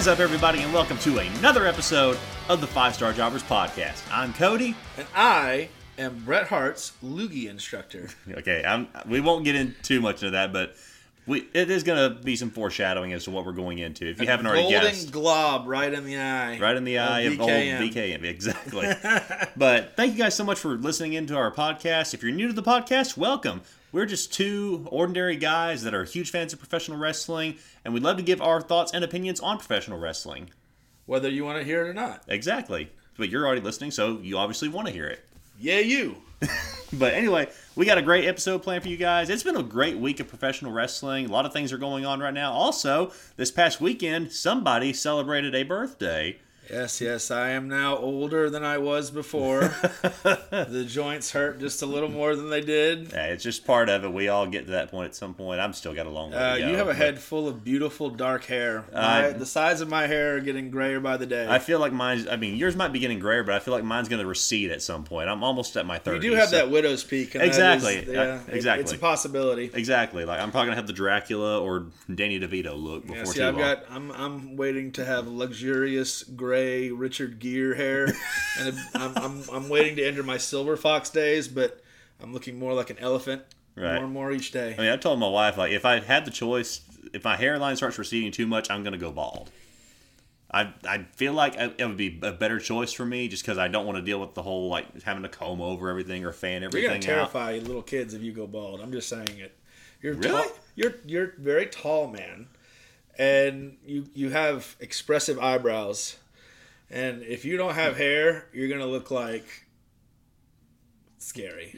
Is up, everybody, and welcome to another episode of the Five Star Jobbers Podcast. I'm Cody. And I am Bret Hart's loogie instructor. Okay, I'm, we won't get into too much of that, but we, it is going to be some foreshadowing as to what we're going into. If you haven't already Golden guessed, glob right in the eye. right in the eye of, old VKM, exactly. but thank you guys so much for listening into our podcast. If you're new to the podcast, welcome. We're just two ordinary guys that are huge fans of professional wrestling, and we'd love to give our thoughts and opinions on professional wrestling. Whether you want to hear it or not. Exactly. But you're already listening, so you obviously want to hear it. Yeah, you. But anyway, we got a great episode planned for you guys. It's been a great week of professional wrestling. A lot of things are going on right now. Also, this past weekend, somebody celebrated a birthday. Yes, yes, I am now older than I was before. the joints hurt just a little more than they did. Yeah, it's just part of it. We all get to that point at some point. I'm still got a long way Uh, to go. you have a head full of beautiful dark hair. My, Uh, the sides of my hair are getting grayer by the day. I feel like mine's. I mean, yours might be getting grayer, but I feel like mine's going to recede at some point. I'm almost at my 30s. you do have so- that widow's peak. And that Exactly, is- uh, yeah, it- exactly. it's a possibility. Exactly. Like I'm probably gonna have the Dracula or Danny DeVito look before Yeah, too see, I've long. got. I'm. I'm waiting to have luxurious gray Richard Gere hair, and I'm, I'm. I'm waiting to enter my silver fox days, but I'm looking more like an elephant Right. more and more each day. I mean, I told my wife like if I had the choice, if my hairline starts receding too much, I'm gonna go bald. I I feel like it would be a better choice for me just because I don't want to deal with the whole like having to comb over everything or fan everything. You're gonna out. terrify little kids if you go bald. I'm just saying it. You're Really? tall, you're you're very tall man, and you you have expressive eyebrows, and if you don't have hair, you're gonna look like scary.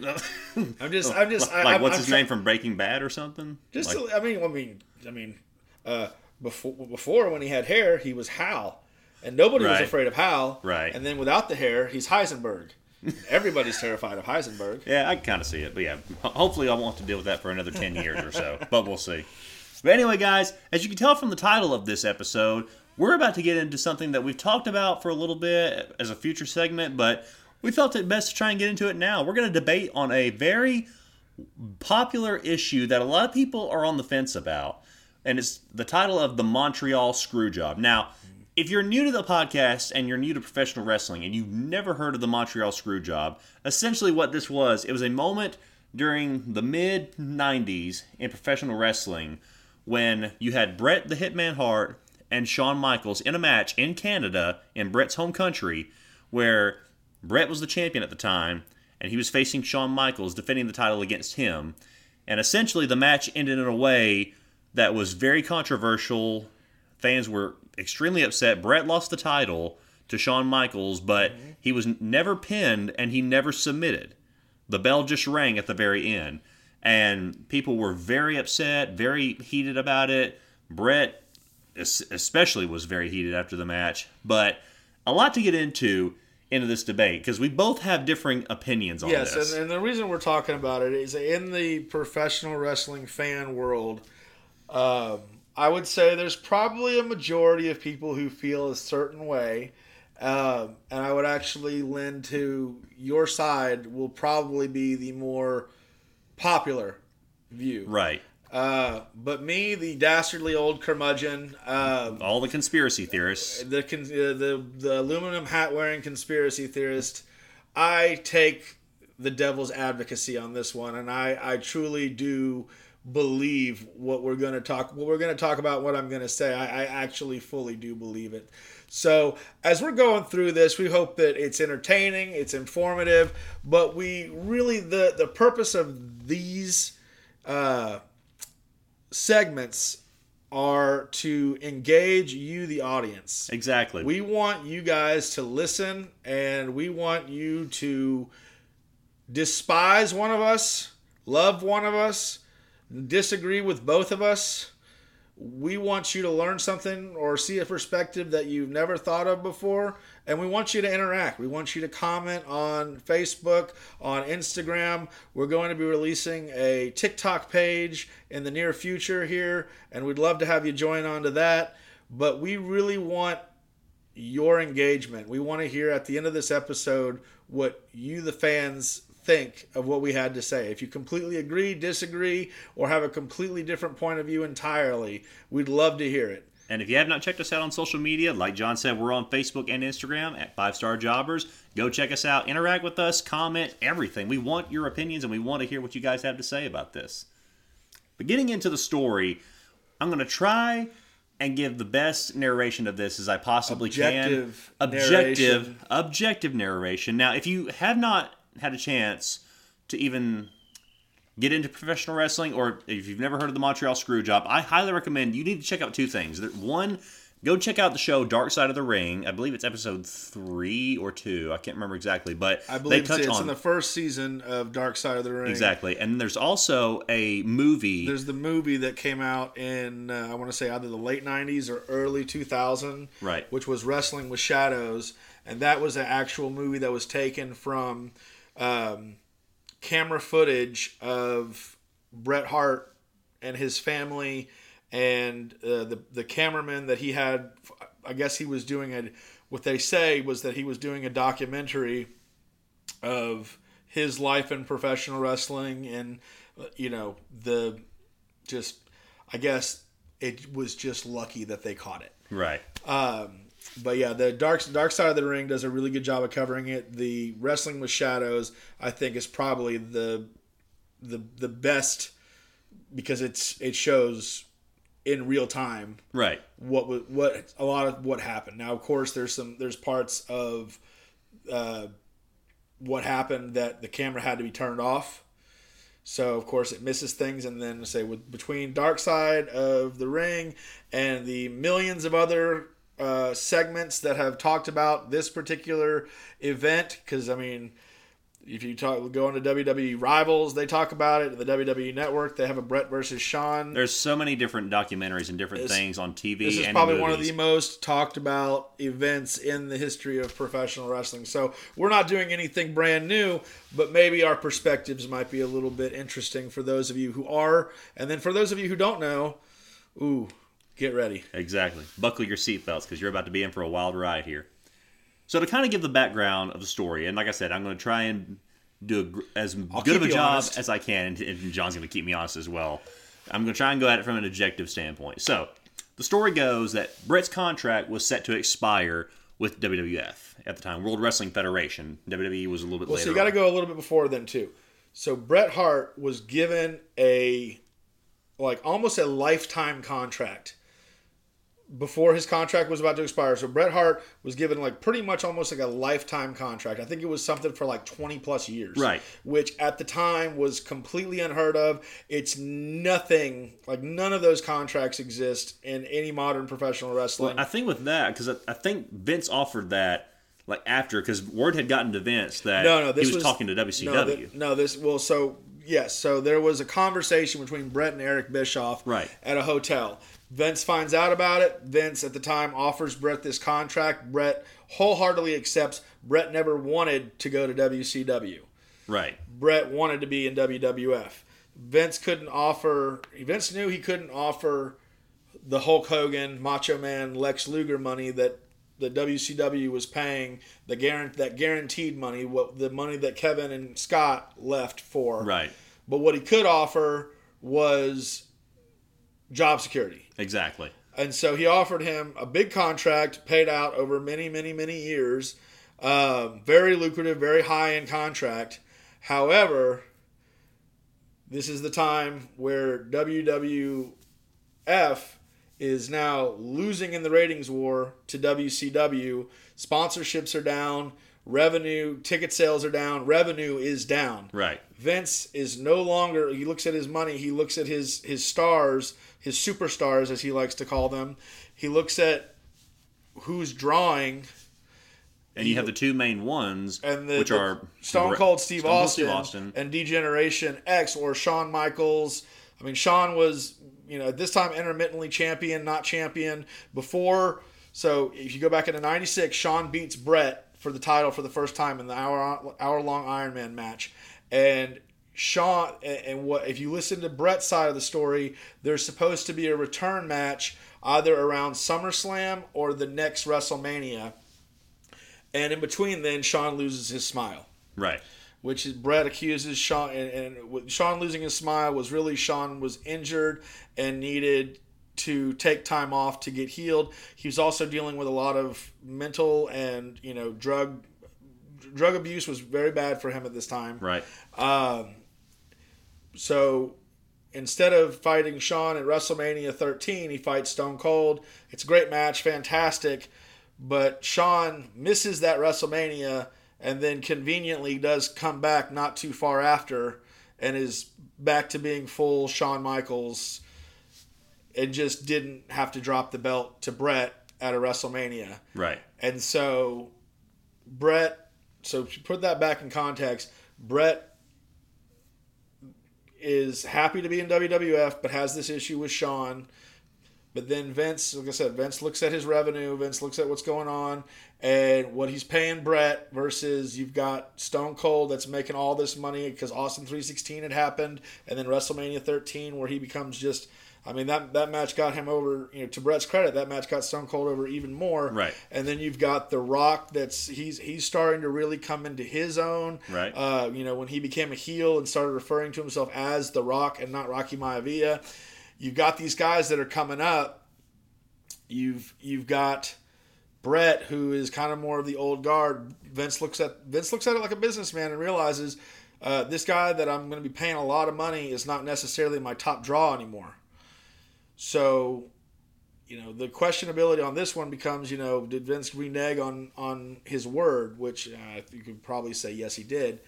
I'm just I'm just like I'm, what's I'm his try- name from Breaking Bad or something? Just Like- to- I mean I mean I mean uh, before before when he had hair he was Hal, and nobody was afraid of Hal. Right. And then without the hair he's Heisenberg. Everybody's terrified of Heisenberg. Yeah, I kind of see it, but yeah, hopefully I won't have to deal with that for another ten years or so. But we'll see. But anyway, guys, as you can tell from the title of this episode, we're about to get into something that we've talked about for a little bit as a future segment, but we felt it best to try and get into it now. We're going to debate on a very popular issue that a lot of people are on the fence about, and it's the title of the Montreal Screwjob. Now, if you're new to the podcast and you're new to professional wrestling and you've never heard of the Montreal Screwjob, essentially what this was, it was a moment during the mid 90s in professional wrestling when you had Bret the Hitman Hart and Shawn Michaels in a match in Canada in Bret's home country where Bret was the champion at the time and he was facing Shawn Michaels defending the title against him. And essentially the match ended in a way that was very controversial. Fans were extremely upset. Bret lost the title to Shawn Michaels, but he was never pinned and he never submitted. The bell just rang at the very end. And people were very upset, very heated about it. Bret es- especially was very heated after the match. But a lot to get into into this debate because we both have differing opinions on Yes, this. and, and the reason we're talking about it is in the professional wrestling fan world. Um, I would say there's probably a majority of people who feel a certain way, um, and I would actually lend to your side will probably be the more popular view. right. Uh, but me, the dastardly old curmudgeon, uh, All the conspiracy theorists. the con- uh, the the aluminum hat wearing conspiracy theorist, I take the devil's advocacy on this one, and I I truly do believe what we're going to talk what we're going to talk about what I'm going to say. I, I actually fully do believe it. So as we're going through this, we hope that it's entertaining, it's informative, but we really the the purpose of these uh, segments are to engage you, the audience. Exactly. We want you guys to listen and we want you to despise one of us, love one of us, disagree with both of us. We want you to learn something or see a perspective that you've never thought of before. And we want you to interact. We want you to comment on Facebook, on Instagram. We're going to be releasing a TikTok page in the near future here, and we'd love to have you join on to that. But we really want your engagement. We want to hear at the end of this episode what you, the fans, think of what we had to say. If you completely agree, disagree, or have a completely different point of view entirely, we'd love to hear it. And if you have not checked us out on social media, like John said, we're on Facebook and Instagram at Five Star Jobbers. Go check us out, interact with us, comment, everything. We want your opinions and we want to hear what you guys have to say about this. But getting into the story, I'm going to try and give the best narration of this as I possibly Objective can. Objective, narration. objective narration. Now, if you have not had a chance to even get into professional wrestling, or if you've never heard of the Montreal Screwjob, I highly recommend you need to check out two things. One, go check out the show Dark Side of the Ring. I believe it's episode three or two. I can't remember exactly, but I believe they touch it's, it's on in the first season of Dark Side of the Ring. exactly. And there's also a movie. There's the movie that came out in uh, I want to say either the late '90s or early 2000, Right. Which was Wrestling with Shadows, and that was an actual movie that was taken from um, camera footage of Bret Hart and his family, and uh, the the cameraman that he had. I guess he was doing a. What they say was that he was doing a documentary of his life in professional wrestling and you know the just I guess it was just lucky that they caught it. right. Um, but yeah, the dark dark side of the ring does a really good job of covering it. The wrestling with shadows, I think, is probably the the the best because it's it shows in real time Right. what what a lot of what happened. Now, of course, there's some there's parts of uh, what happened that the camera had to be turned off. So of course it misses things, and then say with between Dark Side of the Ring and the millions of other uh, segments that have talked about this particular event, because I mean. If you talk, go into WWE Rivals, they talk about it. The WWE Network, they have a Bret versus Shawn. There's so many different documentaries and different This- things on TV. This is and probably one of the most talked about events in the history of professional wrestling. So we're not doing anything brand new, but maybe our perspectives might be a little bit interesting for those of you who are, and then for those of you who don't know, ooh, get ready. Exactly. Buckle your seatbelts because you're about to be in for a wild ride here. So to kind of give the background of the story, and like I said, I'm going to try and do a, as good of a job honest. as I can, and, and John's going to keep me honest as well. I'm going to try and go at it from an objective standpoint. So the story goes that Bret's contract was set to expire with WWF at the time, World Wrestling Federation. WWE was a little bit Well, later. so you got to go a little bit before then too. So Bret Hart was given a like almost a lifetime contract before his contract was about to expire. So Bret Hart was given like pretty much almost like a lifetime contract. I think it was something for like 20 plus years. Right. Which at the time was completely unheard of. It's nothing like none of those contracts exist in any modern professional wrestling. I think with that, because I, I think Vince offered that like after, because word had gotten to Vince that No, no, this he was, was talking to WCW. No, th- no, this well, so yes, so there was a conversation between Bret and Eric Bischoff Right. at a hotel. Vince finds out about it. Vince at the time offers Bret this contract. Bret wholeheartedly accepts. Bret never wanted to go to WCW. right. Bret wanted to be in WWF. Vince couldn't offer. Vince knew he couldn't offer the Hulk Hogan, Macho Man, Lex Luger money that the WCW was paying. The guarant that guaranteed money, what the money that Kevin and Scott left for. Right. But what he could offer was job security. Exactly. And so he offered him a big contract paid out over many, many, many years. Um, very lucrative, very high end contract. However, this is the time where WWF is now losing in the ratings war to WCW. Sponsorships are down, revenue, ticket sales are down, revenue is down. Right. Vince is no longer he looks at his money, he looks at his his stars, his superstars as he likes to call them. He looks at who's drawing And you have the two main ones, and the, which the are Stone Cold Steve, Stone Austin, Steve Austin. and D-Generation X or Shawn Michaels. I mean, Shawn was you know at this time intermittently champion, not champion before. So if you go back into '96, Shawn beats Bret for the title for the first time in the hour hour long Iron Man match, and Shawn and and what if you listen to Bret's side of the story, there's supposed to be a return match either around SummerSlam or the next WrestleMania. And in between, then Shawn loses his smile, Right. which is Bret accuses Shawn, and, and with Shawn losing his smile was really Shawn was injured and needed to take time off to get healed. He was also dealing with a lot of mental and you know drug drug abuse was very bad for him at this time. Right. Um, so instead of fighting Shawn at WrestleMania 13, he fights Stone Cold. It's a great match, fantastic. But Shawn misses that WrestleMania and then conveniently does come back not too far after and is back to being full Shawn Michaels and just didn't have to drop the belt to Bret at a WrestleMania. Right. And so Bret, so put that back in context, Bret is happy to be in WWF, but has this issue with Shawn. But then Vince, like I said, Vince looks at his revenue, Vince looks at what's going on and what he's paying Bret versus you've got Stone Cold that's making all this money because Austin 316 had happened, and then WrestleMania 13 where he becomes just. I mean that that match got him over. You know, to Bret's credit, that match got Stone Cold over even more. Right. And then you've got The Rock. That's he's he's starting to really come into his own. Right. Uh, you know, when he became a heel and started referring to himself as The Rock and not Rocky Maivia, you've got these guys that are coming up. You've you've got Bret, who is kind of more of the old guard. Vince looks at Vince looks at it like a businessman and realizes uh, this guy that I'm going to be paying a lot of money is not necessarily my top draw anymore. So, you know, the questionability on this one becomes, you know, did Vince renege on on his word, which uh, you could probably say yes, he did.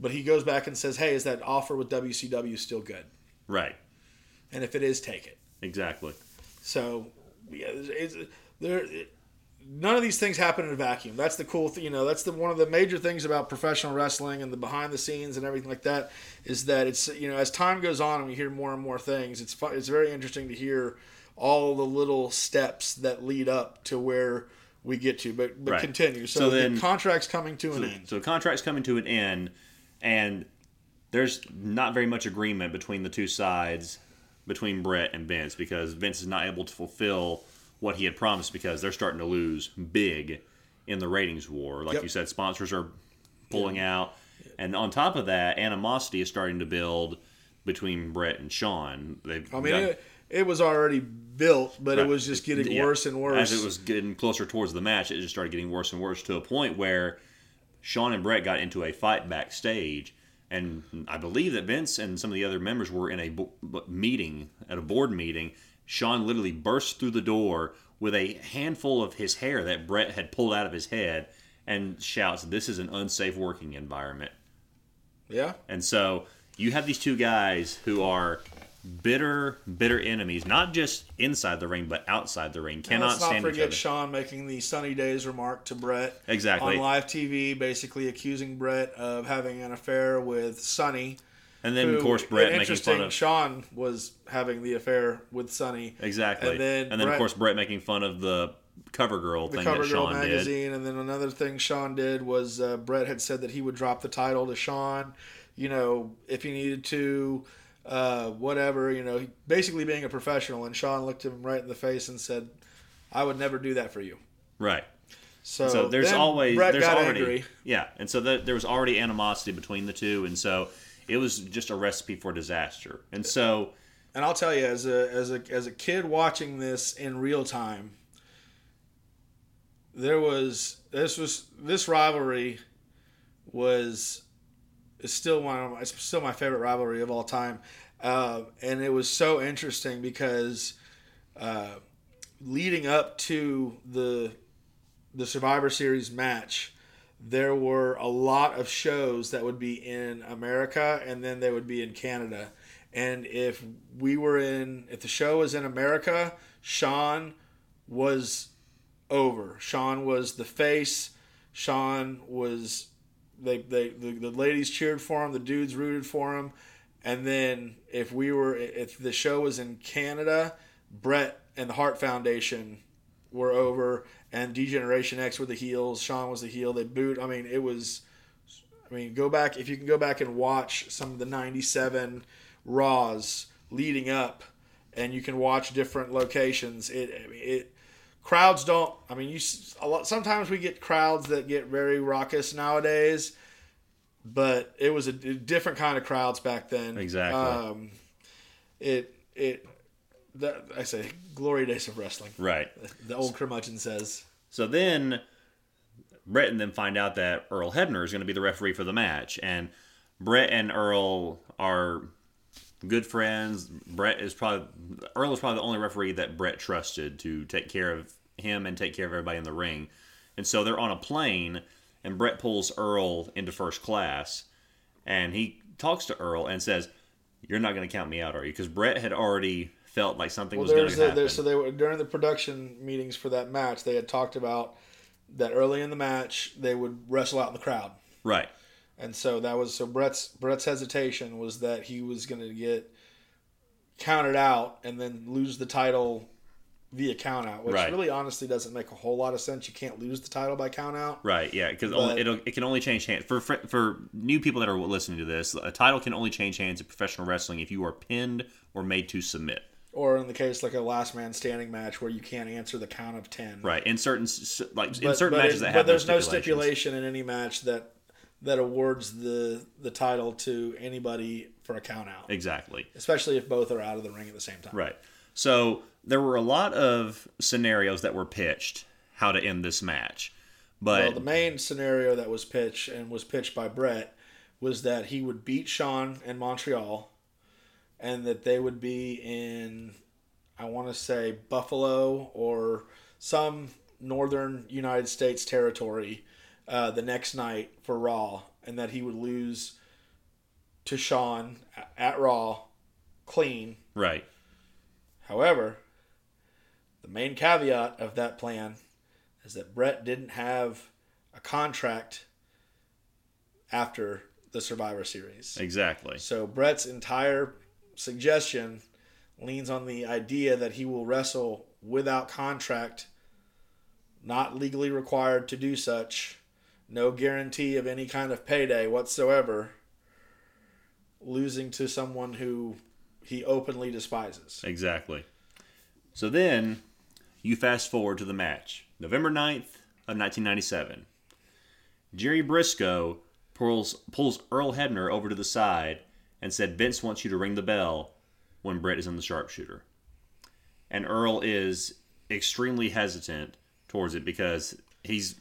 But he goes back and says, "Hey, is that offer with WCW still good? Right. And if it is, take it." Exactly. So, yeah, it's, there. It, none of these things happen in a vacuum. That's the cool thing. You know, that's the one of the major things about professional wrestling and the behind the scenes and everything like that is that it's you know as time goes on and we hear more and more things. It's fun, it's very interesting to hear all the little steps that lead up to where we get to. But but Right. continue. So, So then- the contract's coming to an So, end. so the contract's coming to an end, and there's not very much agreement between the two sides, between Bret and Vince, because Vince is not able to fulfill what he had promised because they're starting to lose big in the ratings war. Like Yep. you said, sponsors are pulling out, and on top of that, animosity is starting to build between Bret and Shawn. They've I mean, got- it, it was already built, but it was just getting Yeah. worse and worse. As it was getting closer towards the match, it just started getting worse and worse to a point where Shawn and Bret got into a fight backstage. And I believe that Vince and some of the other members were in a bo- meeting, at a board meeting. Shawn literally burst through the door with a handful of his hair that Bret had pulled out of his head and shouts, This is an unsafe working environment. yeah. And so you have these two guys who are bitter, bitter enemies, not just inside the ring, but outside the ring. Cannot Let's not stand forget. Shawn making the Sunny Days remark to Bret Exactly. on live TV, basically accusing Bret of having an affair with Sunny. And then, who- of course, Bret making fun of Shawn was having the affair with Sunny. exactly, and then and of Bret- course, Bret making fun of the cover girl The thing Cover that Girl Shawn did. magazine, and then another thing Shawn did was uh, Bret had said that he would drop the title to Shawn, you know, if he needed to, uh, whatever, you know, basically being a professional. And Shawn looked him right in the face and said, "I would never do that for you." Right. So, So there's always Bret there's got already angry. yeah, and so the, there was already animosity between the two, and so it was just a recipe for disaster. And so And I'll tell you, as a as a as a kid watching this in real time, there was this was this rivalry was is still one of my, it's still my favorite rivalry of all time, uh, and it was so interesting because uh, leading up to the the Survivor Series match. There were a lot of shows that would be in America and then they would be in Canada. And if we were in, if the show was in America, Shawn was over. Shawn was the face. Shawn was, they, they, the, the ladies cheered for him, the dudes rooted for him. And then if we were, if the show was in Canada, Bret and the Hart Foundation were over, and D-Generation X were the heels. Shawn was the heel. They boot. I mean, it was. I mean, go back if you can go back and watch some of the '97 Raws leading up, and you can watch different locations. It, I mean, it crowds don't. I mean, you a lot. Sometimes we get crowds that get very raucous nowadays, but it was a different kind of crowds back then. Exactly. Um, it it That, I say glory days of wrestling. Right. The old curmudgeon says. So then Bret and them find out that Earl Hebner is going to be the referee for the match, and Bret and Earl are good friends. Bret is probably Earl is probably the only referee that Bret trusted to take care of him and take care of everybody in the ring. And so they're on a plane, and Bret pulls Earl into first class, and he talks to Earl and says, "You're not going to count me out, are you?" Because Bret had already felt like something Well, was going to happen. there, so they were during the production meetings for that match. They had talked about that early in the match they would wrestle out in the crowd, right. and so that was so Bret's Bret's hesitation was that he was going to get counted out and then lose the title via count out, which Right. really honestly doesn't make a whole lot of sense. You can't lose the title by count out. Right, yeah, because it'll it can only change hands for for new people that are listening to this. A title can only change hands in professional wrestling if you are pinned or made to submit. Or in the case like a last man standing match where you can't answer the count of ten. Right, in certain like in But- certain but matches it- that but there's no no stipulation in any match that that awards the the title to anybody for a count out, Exactly. especially if both are out of the ring at the same time. Right. So there were a lot of scenarios that were pitched how to end this match, but Well, the main scenario that was pitched and was pitched by Bret was that he would beat Shawn in Montreal, and that they would be in, I want to say Buffalo or some northern United States territory uh, the next night for Raw, and that he would lose to Shawn at- at Raw clean. right, However, the main caveat of that plan is that Bret didn't have a contract after the Survivor Series. exactly. So Bret's entire suggestion leans on the idea that he will wrestle without contract, not legally required to do such, no guarantee of any kind of payday whatsoever, losing to someone who he openly despises. Exactly. So then you fast forward to the match. November 9th of 1997. Jerry Brisco pulls, pulls Earl Hebner over to the side and said, Vince wants you to ring the bell when Bret is in the sharpshooter. And Earl is extremely hesitant towards it because he's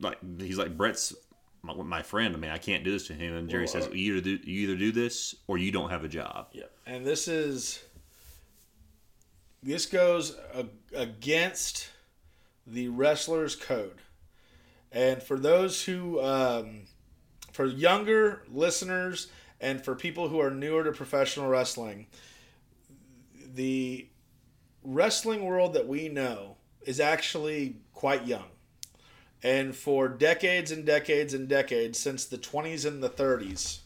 like he's like Bret's my, my friend. I mean, I can't do this to him. And Jerry Well, says, you either do you either do this or you don't have a job. Yeah, and this is this goes against the wrestler's code. And for those who, um, for younger listeners, and for people who are newer to professional wrestling, the wrestling world that we know is actually quite young. And for decades and decades and decades, since the 20s and the 30s,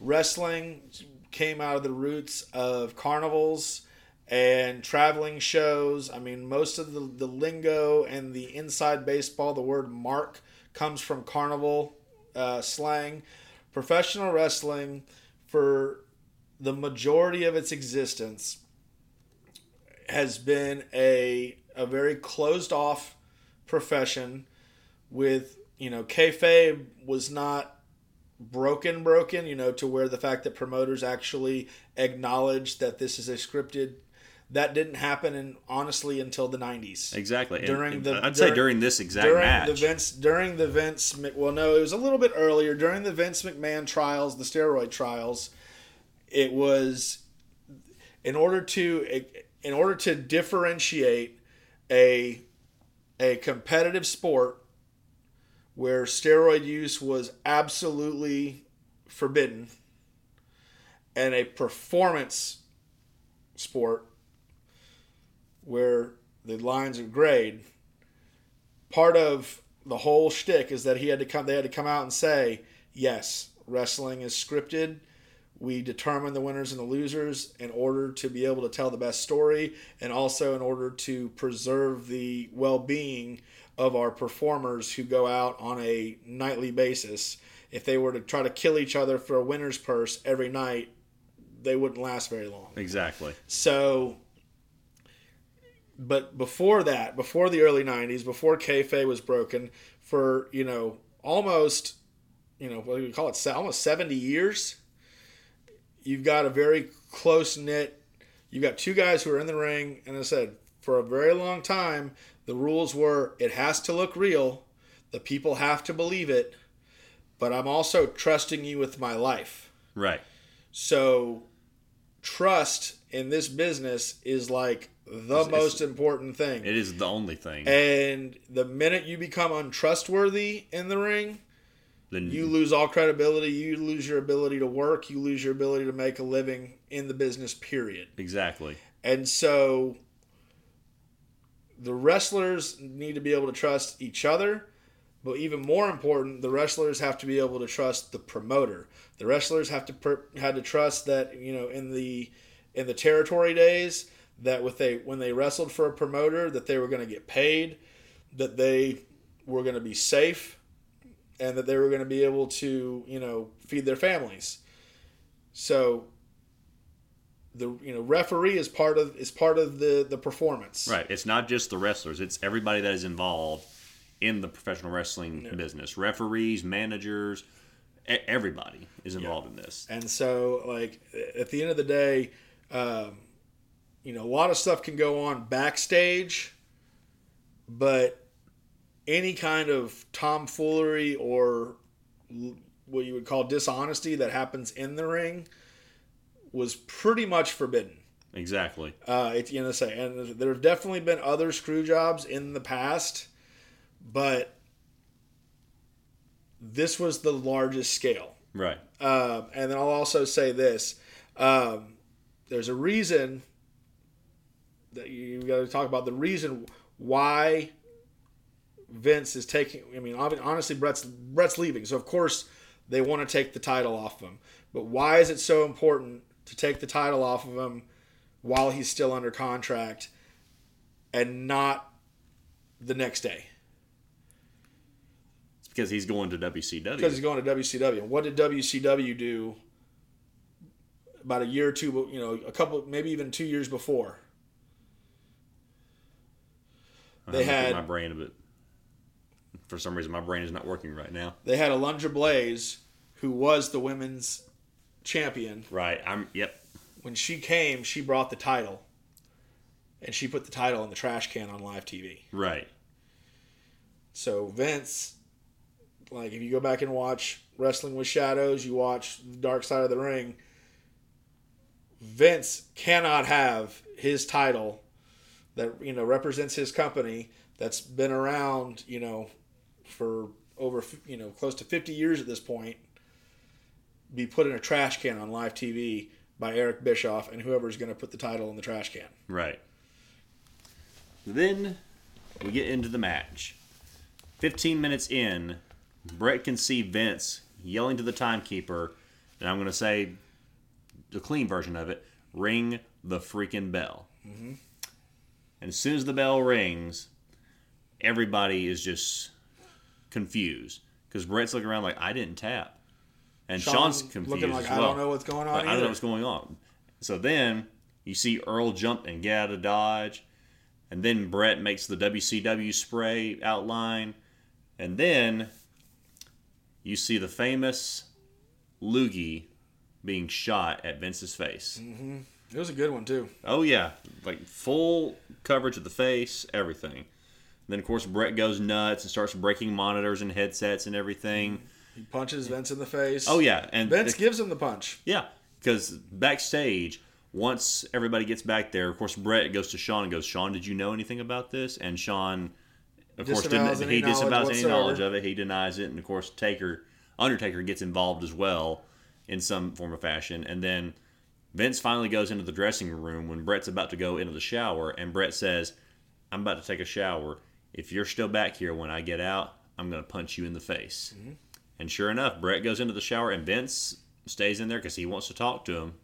wrestling came out of the roots of carnivals and traveling shows. I mean, most of the, the lingo and the inside baseball, the word mark comes from carnival uh, slang. Professional wrestling, for the majority of its existence, has been a, a very closed off profession with, you know, kayfabe was not broken broken you know to where the fact that promoters actually acknowledged that this is a scripted that didn't happen in honestly until the 90s Exactly. During and the- I'd say during- during this exact during match. the Vince during the Vince well no it was a little bit earlier during the Vince McMahon trials the steroid trials it was in order to in order to differentiate a a competitive sport where steroid use was absolutely forbidden and a performance sport where the lines are grayed part of the whole shtick is that he had to come they had to come out and say yes wrestling is scripted. We determine the winners and the losers in order to be able to tell the best story and also in order to preserve the well-being of our performers who go out on a nightly basis. If they were to try to kill each other for a winner's purse every night they wouldn't last very long. Exactly. so, but before that, before the early '90s, before kayfabe was broken, for you know almost, you know what do you call it, almost 70 years, you've got a very close knit You've got two guys who are in the ring, and I said for a very long time the rules were it has to look real, the people have to believe it, but I'm also trusting you with my life. Right. So trust in this business is like the It's- most important thing. It is the only thing. and the minute you become untrustworthy in the ring, then you lose all credibility, you lose your ability to work, you lose your ability to make a living in the business, period. exactly. And so the wrestlers need to be able to trust each other, but even more important, the wrestlers have to be able to trust the promoter. The wrestlers have to per, had to trust that you know in the in the territory days that with they when they wrestled for a promoter that they were going to get paid, that they were going to be safe, and that they were going to be able to you know feed their families. So the you know referee is part of is part of the the performance. Right. It's not just the wrestlers, it's everybody that is involved in the professional wrestling business. Referees, managers, everybody is involved in this. And so, like at the end of the day, um, you know, a lot of stuff can go on backstage, but any kind of tomfoolery or what you would call dishonesty that happens in the ring was pretty much forbidden. Exactly. Uh, it's you know say, and there have definitely been other screw jobs in the past, but this was the largest scale. Right. Um, and then I'll also say this: um, there's a reason you got to talk about the reason why Vince is taking. I mean, honestly, Bret's Bret's leaving, so of course they want to take the title off him. But why is it so important to take the title off of him while he's still under contract and not the next day? It's because he's going to WCW. because he's going to WCW. What did WCW do about a year or two, you know, a couple, maybe even two years before? I'm they had- my brain a bit. For some reason, my brain is not working right now. They had Alundra Blaze, who was the women's champion. Right. I'm. Yep. When she came, she brought the title, and she put the title in the trash can on live TV. Right. So Vince, like if you go back and watch Wrestling with Shadows, you watch the Dark Side of the Ring. Vince cannot have his title that you know represents his company that's been around, you know, for over you know close to 50 years at this point be put in a trash can on live TV by Eric Bischoff and whoever's going to put the title in the trash can. Right. Then we get into the match. 15 minutes in, Bret can see Vince yelling to the timekeeper, and I'm going to say the clean version of it ring the freaking bell. Mm-hmm. And as soon as the bell rings, everybody is just confused because Bret's looking around like, I didn't tap. And Shawn's confused. looking like as I don't know what's going on. I don't know what's going on. So then you see Earl jump and get out of dodge, and then Bret makes the WCW spray outline, and then you see the famous loogie being shot at Vince's face. Mm-hmm. It was a good one too. Oh yeah, like full coverage of the face, everything. Then of course Bret goes nuts and starts breaking monitors and headsets and everything. He punches Vince in the face. Oh yeah, and Vince gives him the punch. Yeah, because backstage, once everybody gets back there, of course, Bret goes to Shawn and goes, "Shawn, did you know anything about this?" And Shawn, of course, didn't, he disavows any knowledge of it. He denies it, and of course, Taker, Undertaker gets involved as well in some form of fashion. And then Vince finally goes into the dressing room when Bret's about to go into the shower, and Bret says, "I'm about to take a shower. If you're still back here when I get out, I'm going to punch you in the face." Mm-hmm. And sure enough, Bret goes into the shower, and Vince stays in there because he wants to talk to him.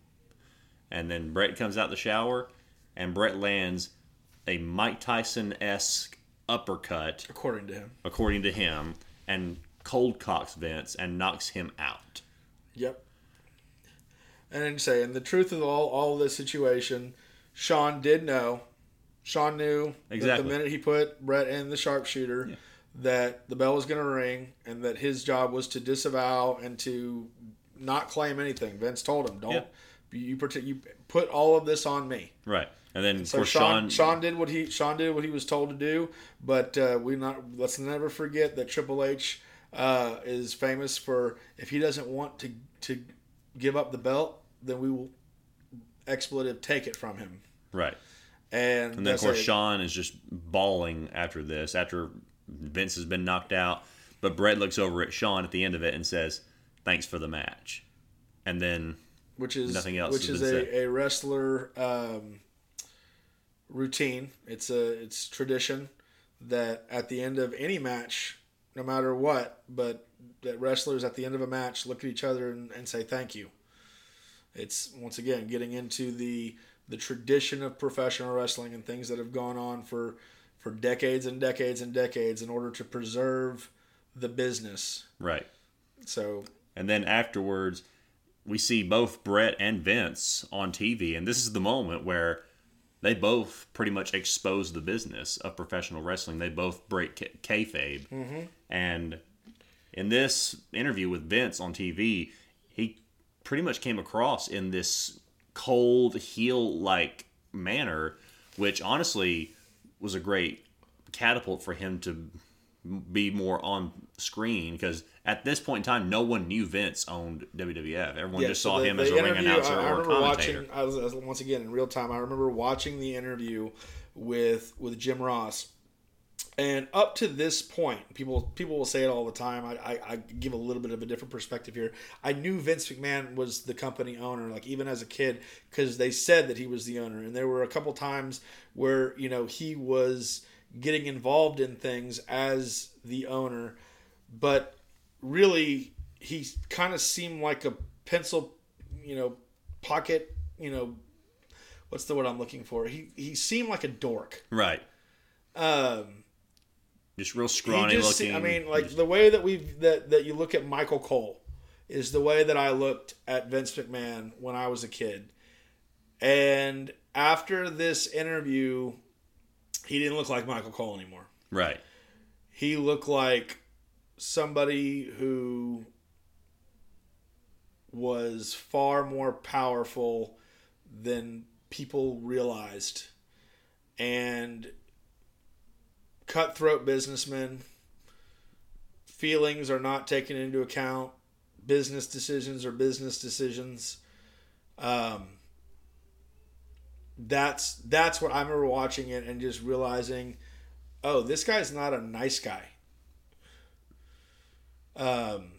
And then Bret comes out the shower, and Bret lands a Mike Tyson esque uppercut, according to him. according to him, and cold cocks Vince and knocks him out. Yep. And then say, and the truth of all all of this situation, Shawn did know. Shawn knew that Exactly. the minute he put Bret in the sharpshooter, that the bell was going to ring, and that his job was to disavow and to not claim anything. Vince told him, "Don't Yeah. you, you put all of this on me. Right. And then So Shawn, Shawn, Shawn did what he Shawn did what he was told to do, but uh, we not let's never forget that Triple H uh, is famous for if he doesn't want to to give up the belt, then we will expletive take it from him. right. And, And then of course Shawn is just bawling after this, after Vince has been knocked out. But Bret looks over at Shawn at the end of it and says, "Thanks for the match." And then which is Nothing else which is a, a wrestler um, routine. It's a it's tradition that at the end of any match, no matter what, but that wrestlers at the end of a match look at each other and, and say thank you. It's once again getting into the the tradition of professional wrestling and things that have gone on for for decades and decades and decades in order to preserve the business. right. So And then afterwards, we see both Bret and Vince on TV, and this is the moment where they both pretty much expose the business of professional wrestling. They both break k- kayfabe, mm-hmm. and in this interview with Vince on TV, he pretty much came across in this cold heel-like manner, which honestly was a great catapult for him to be more on screen because at this point in time, no one knew Vince owned WWF. Everyone Yeah, just so saw the- him the as a ring announcer I, I or commentator. watching. I was, I was- once again in real time. I remember watching the interview with with Jim Ross, and up to this point, people people will say it all the time. I, I, I give a little bit of a different perspective here. I knew Vince McMahon was the company owner, like even as a kid, because they said that he was the owner, and there were a couple times where you know he was getting involved in things as the owner, but really he kind of seemed like a pencil, you know, pocket, you know, what's the word I'm looking for? He he seemed like a dork. Right. Um, Just real scrawny just, looking. I mean, like the way that we that that you look at Michael Cole is the way that I looked at Vince McMahon when I was a kid. And after this interview, he didn't look like Michael Cole anymore. right. He looked like somebody who was far more powerful than people realized and cutthroat businessmen feelings are not taken into account. Business decisions are business decisions. Um, that's that's what i remember watching it and just realizing oh this guy's not a nice guy. Um,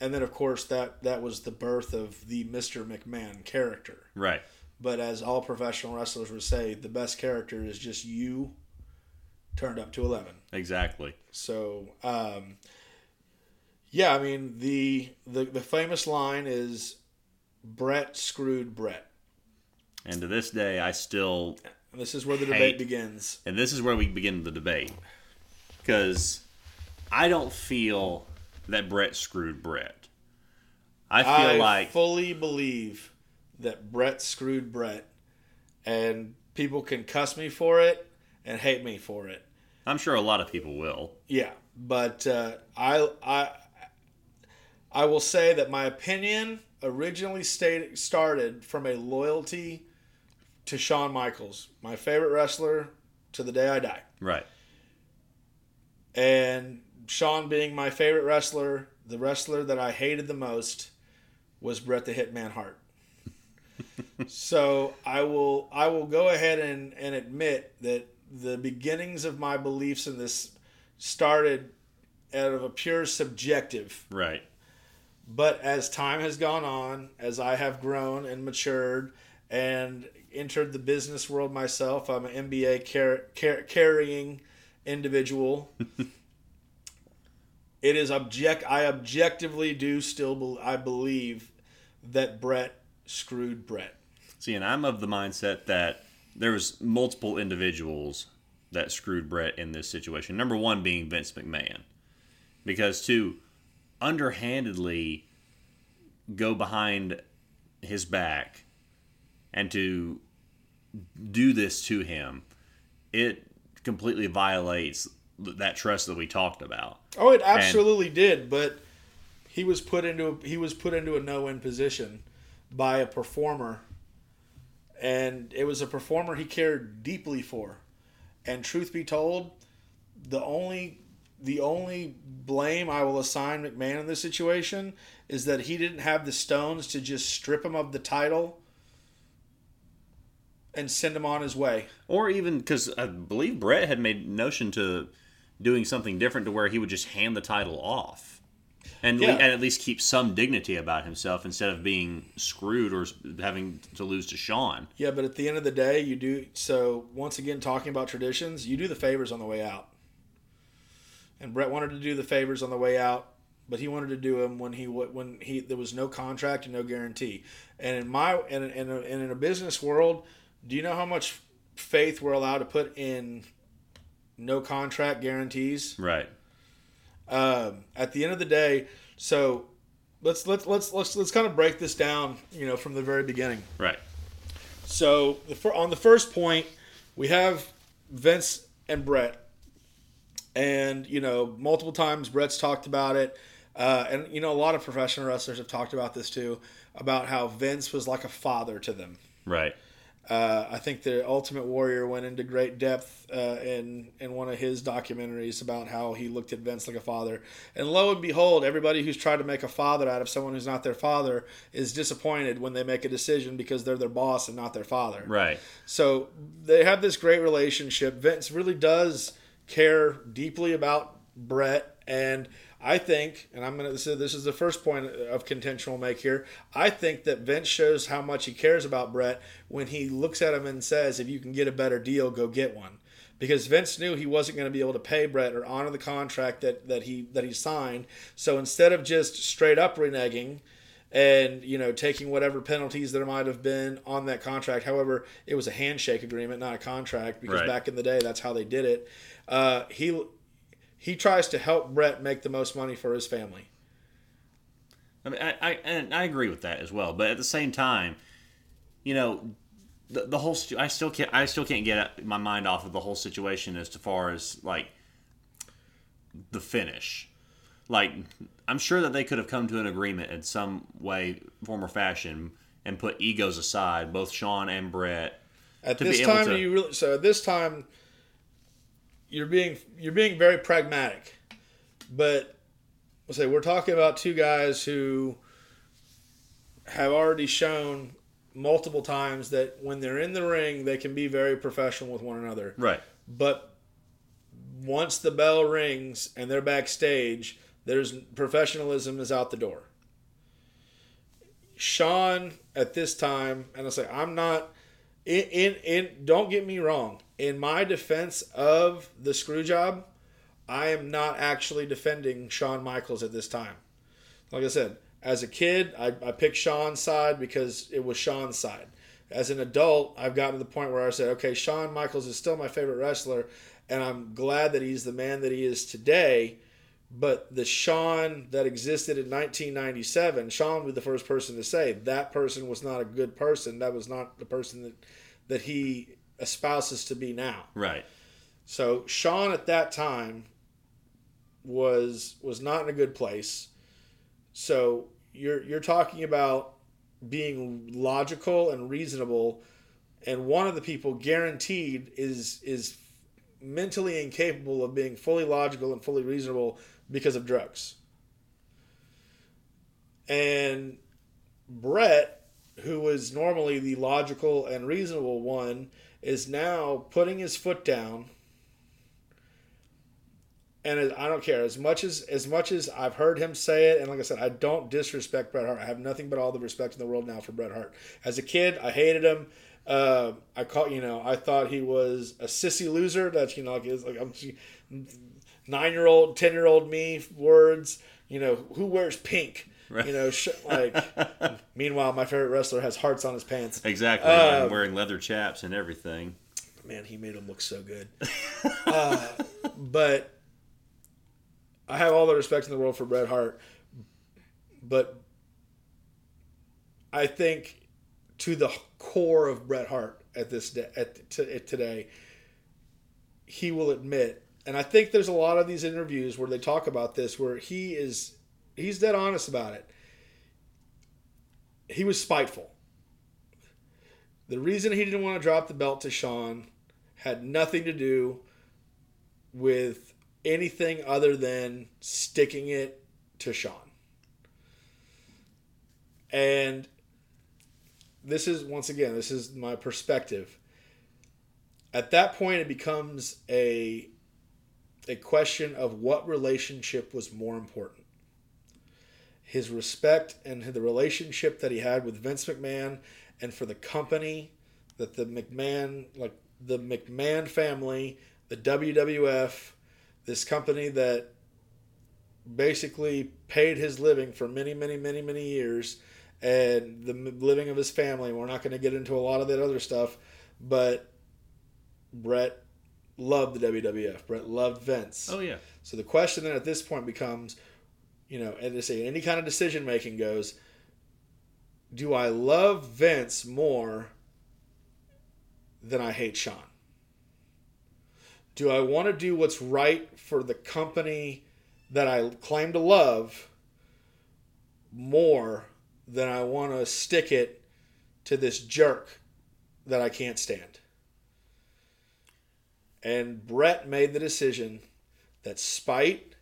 and then of course that that was the birth of the mr mcmahon character. Right. but as all professional wrestlers would say, the best character is just you turned up to 11. Exactly. So, um, yeah, I mean, the, the, the famous line is Bret screwed Bret. And to this day, I still And this is where the Hate. debate begins. and this is where we begin the debate because I don't feel that Bret screwed Bret. I feel I like fully believe that Bret screwed Bret, and people can cuss me for it and hate me for it. I'm sure a lot of people will. Yeah, but uh, I I I will say that my opinion originally stated, started from a loyalty to Shawn Michaels, my favorite wrestler to the day I die, Right. and Shawn being my favorite wrestler, the wrestler that I hated the most was Bret the Hitman Hart. so I will I will go ahead and, and admit that the beginnings of my beliefs in this started out of a pure subjective. Right. But as time has gone on, as I have grown and matured and entered the business world myself, I'm an MBA car- car- carrying individual. it is object. I objectively do still. Be- I believe that Bret screwed Bret. See, and I'm of the mindset that there was multiple individuals that screwed Bret in this situation. Number one being Vince McMahon, because to underhandedly go behind his back and to do this to him, it completely violates that trust that we talked about. Oh, it absolutely did, but he was put into a, he was put into a no-win position by a performer and it was a performer he cared deeply for. And truth be told, the only the only blame I will assign McMahon in this situation is that he didn't have the stones to just strip him of the title and send him on his way. Or even because I believe Bret had made notion to doing something different to where he would just hand the title off. And, Yeah. and at least keep some dignity about himself instead of being screwed or having to lose to Shawn. Yeah, but at the end of the day, you do so. Once again, talking about traditions, you do the favors on the way out. And Brett wanted to do the favors on the way out, but he wanted to do them when he when he there was no contract and no guarantee. And in my and in, a, and in a business world, do you know how much faith we're allowed to put in no contract guarantees? Right. Um, at the end of the day, so let's let's let's let's let's kind of break this down, you know, from the very beginning. Right. So on the first point, we have Vince and Bret, and you know, multiple times Bret's talked about it, uh, and you know, a lot of professional wrestlers have talked about this too, about how Vince was like a father to them. Right. Uh, I think the Ultimate Warrior went into great depth uh, in in one of his documentaries about how he looked at Vince like a father. And lo and behold, everybody who's tried to make a father out of someone who's not their father is disappointed when they make a decision because they're their boss and not their father. Right. So they have this great relationship. Vince really does care deeply about Bret, and I think, and I'm gonna is, this is the first point of contention we'll make here. I think that Vince shows how much he cares about Bret when he looks at him and says, "If you can get a better deal, go get one." Because Vince knew he wasn't going to be able to pay Bret or honor the contract that, that he that he signed. So instead of just straight up reneging, and you know taking whatever penalties there might have been on that contract. However, it was a handshake agreement, not a contract, because Right. back in the day that's how they did it. Uh, he he tries to help Bret make the most money for his family. I mean, I, I and I agree with that as well. But at the same time, you know, the, the whole I still can't I still can't get my mind off of the whole situation as to far as like the finish. Like I'm sure that they could have come to an agreement in some way, form, or fashion, and put egos aside, both Shawn and Bret. At this time, to- you really so at this time you're being you're being very pragmatic, but let's say we're talking about two guys who have already shown multiple times that when they're in the ring, they can be very professional with one another. Right. But once the bell rings and they're backstage, there's professionalism is out the door. Shawn at this time, and I say I'm not in in, in don't get me wrong. In my defense of the screw job, I am not actually defending Shawn Michaels at this time. Like I said, as a kid, I, I picked Shawn's side because it was Shawn's side. As an adult, I've gotten to the point where I said, okay, Shawn Michaels is still my favorite wrestler, and I'm glad that he's the man that he is today. But the Shawn that existed in 1997, Shawn was the first person to say that person was not a good person. That was not the person that, that he espouses to be now. Right. So Shawn at that time was was not in a good place. So you're you're talking about being logical and reasonable, and one of the people guaranteed is is mentally incapable of being fully logical and fully reasonable because of drugs. And Bret, who was normally the logical and reasonable one, is now putting his foot down. And I don't care as much as as much as I've heard him say it, and like I said, I don't disrespect Bret Hart. I have nothing but all the respect in the world now for Bret Hart. As a kid, I hated him. Uh, I call you know I thought he was a sissy loser. That's you know like, like I'm nine year old, ten year old me words. You know who wears pink. Right. You know, sh- like. meanwhile, my favorite wrestler has hearts on his pants. Exactly. Um, wearing leather chaps and everything. Man, he made him look so good. uh, but I have all the respect in the world for Bret Hart. But I think to the core of Bret Hart at this day, at t- today, he will admit, and I think there's a lot of these interviews where they talk about this, where he is he's dead honest about it. He was spiteful. The reason he didn't want to drop the belt to Shawn had nothing to do with anything other than sticking it to Shawn. And this is once again, this is my perspective. At that point it becomes a a question of what relationship was more important. His respect and the relationship that he had with Vince McMahon and for the company that the McMahon like the McMahon family, the WWF, this company that basically paid his living for many, many, many, many years and the living of his family. We're not going to get into a lot of that other stuff, but Bret loved the WWF. Bret loved Vince. Oh yeah. So the question then at this point becomes, you know, and to say any kind of decision making goes, do I love Vince more than I hate Shawn? Do I want to do what's right for the company that I claim to love more than I want to stick it to this jerk that I can't stand? And Bret made the decision that spite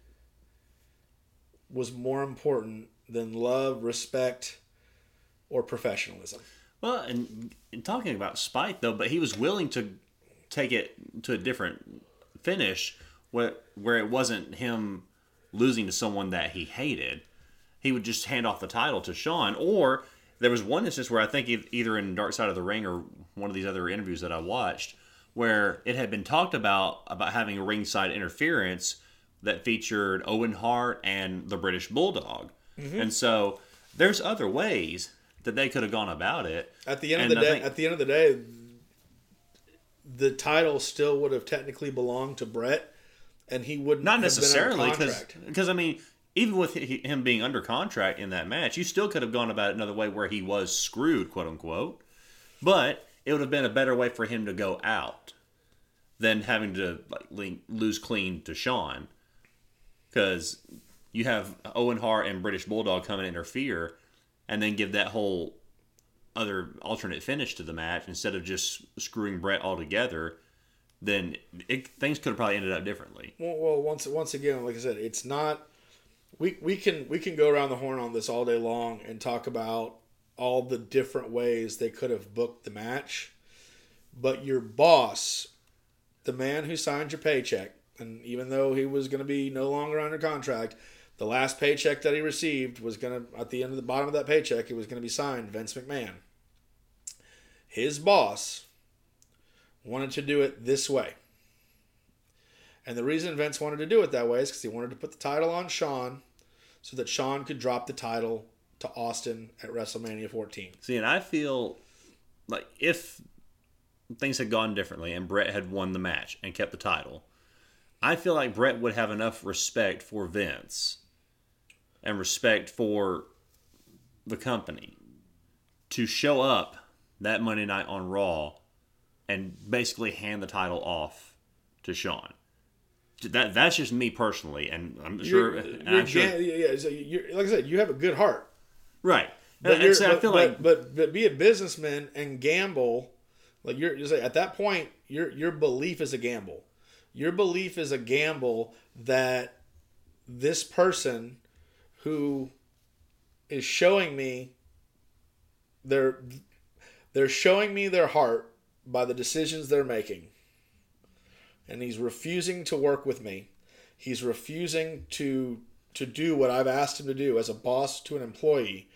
was more important than love, respect, or professionalism. Well, and, and talking about spite though, but he was willing to take it to a different finish where where it wasn't him losing to someone that he hated. He would just hand off the title to Shawn, or there was one instance where I think either in Dark Side of the Ring or one of these other interviews that I watched, where it had been talked about about having a ringside interference that featured Owen Hart and the British Bulldog, mm-hmm. and so there's other ways that they could have gone about it. At the end of the day, think, at the end of the day, the title still would have technically belonged to Bret, and he would not necessarily because because I mean even with him being under contract in that match, you still could have gone about it another way where he was screwed, quote unquote. But it would have been a better way for him to go out than having to like lose clean to Shawn, because you have Owen Hart and British Bulldog come and interfere, and then give that whole other alternate finish to the match instead of just screwing Bret altogether, then it, things could have probably ended up differently. Well, well, once once again, like I said, it's not. We, we can we can go around the horn on this all day long and talk about all the different ways they could have booked the match, but your boss, the man who signed your paycheck, and even though he was going to be no longer under contract, the last paycheck that he received was going to, at the end of the bottom of that paycheck, it was going to be signed Vince McMahon. His boss wanted to do it this way. And the reason Vince wanted to do it that way is because he wanted to put the title on Shawn so that Shawn could drop the title to Austin at WrestleMania 14. See, and I feel like if things had gone differently and Bret had won the match and kept the title, I feel like Bret would have enough respect for Vince and respect for the company to show up that Monday night on Raw and basically hand the title off to Shawn. That that's just me personally, and I'm sure. You're, and I'm sure yeah, yeah. So like I said, you have a good heart, right? But, and, so I feel but, like, but, but be a businessman and gamble. Like you're, you're at that point, your your belief is a gamble. Your belief is a gamble that this person who is showing me their they're showing me their heart by the decisions they're making. And he's refusing to work with me. He's refusing to to do what I've asked him to do as a boss to an employee.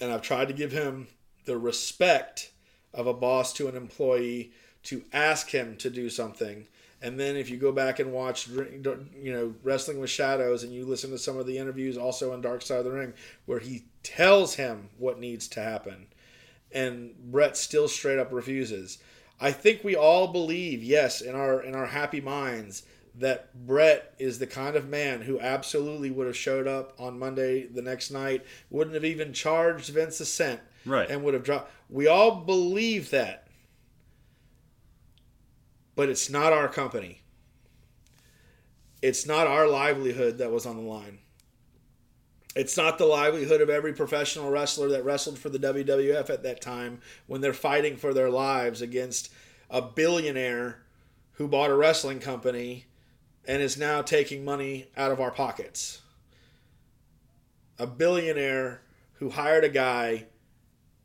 And I've tried to give him the respect of a boss to an employee to ask him to do something and then if you go back and watch, you know, Wrestling with Shadows, and you listen to some of the interviews also on Dark Side of the Ring, where he tells him what needs to happen, and Bret still straight up refuses. I think we all believe, yes, in our in our happy minds, that Bret is the kind of man who absolutely would have showed up on Monday the next night, wouldn't have even charged Vince a cent, right, and would have dropped. We all believe that but it's not our company. It's not our livelihood that was on the line. It's not the livelihood of every professional wrestler that wrestled for the WWF at that time when they're fighting for their lives against a billionaire who bought a wrestling company and is now taking money out of our pockets. A billionaire who hired a guy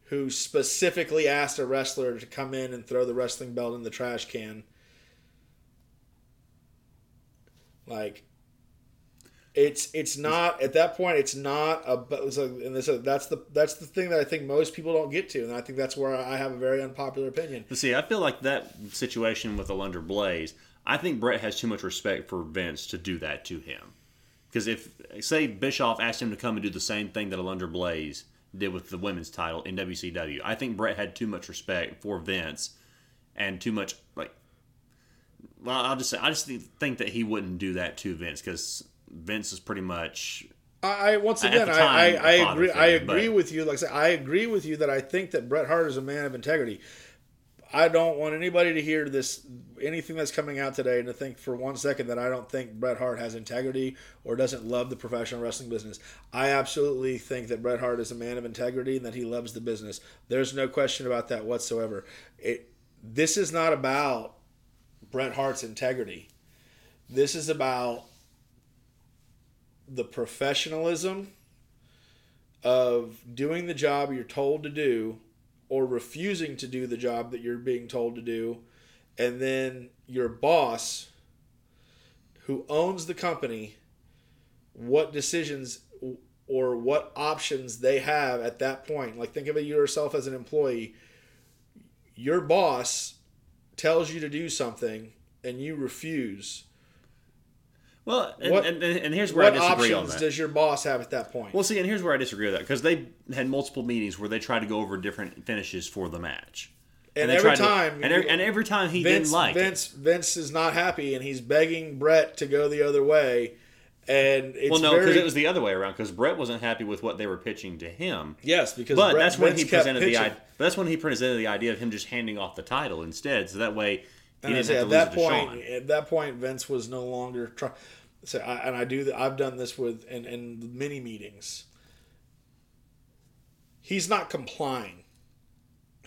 who specifically asked a wrestler to come in and throw the wrestling belt in the trash can. Like it's it's not at that point it's not a and this that's the that's the thing that I think most people don't get to and I think that's where I have a very unpopular opinion. See, I feel like that situation with Alundra Blaze, I think Bret has too much respect for Vince to do that to him. Because if say Bischoff asked him to come and do the same thing that Alundra Blaze did with the women's title in WCW, I think Bret had too much respect for Vince and too much like well, I'll just say I just think that he wouldn't do that to Vince because Vince is pretty much. I once again, time, I, I, agree. I agree but, with you. Like I said, I agree with you that I think that Bret Hart is a man of integrity. I don't want anybody to hear this anything that's coming out today and to think for one second that I don't think Bret Hart has integrity or doesn't love the professional wrestling business. I absolutely think that Bret Hart is a man of integrity and that he loves the business. There's no question about that whatsoever. It this is not about Bret Hart's integrity. This is about the professionalism of doing the job you're told to do or refusing to do the job that you're being told to do and then your boss who owns the company what decisions or what options they have at that point like think of it yourself as an employee your boss tells you to do something and you refuse well, and, what, and, and, here's where I disagree on that. does your boss have at that point? Well, see, and here's where I disagree with that because they had multiple meetings where they tried to go over different finishes for the match. And, and every time, to, and, every, and every time he Vince, didn't like Vince. It. Vince is not happy, and he's begging Bret to go the other way. And well, no, because it was the other way around. Because Bret wasn't happy with what they were pitching to him. Yes, because but Bret, that's when he presented the idea. That's when he presented the idea of him just handing off the title instead, so that way he and didn't have to at that point. At that point, Vince was no longer trying so I, and I do I've done this with in, in many meetings. He's not complying.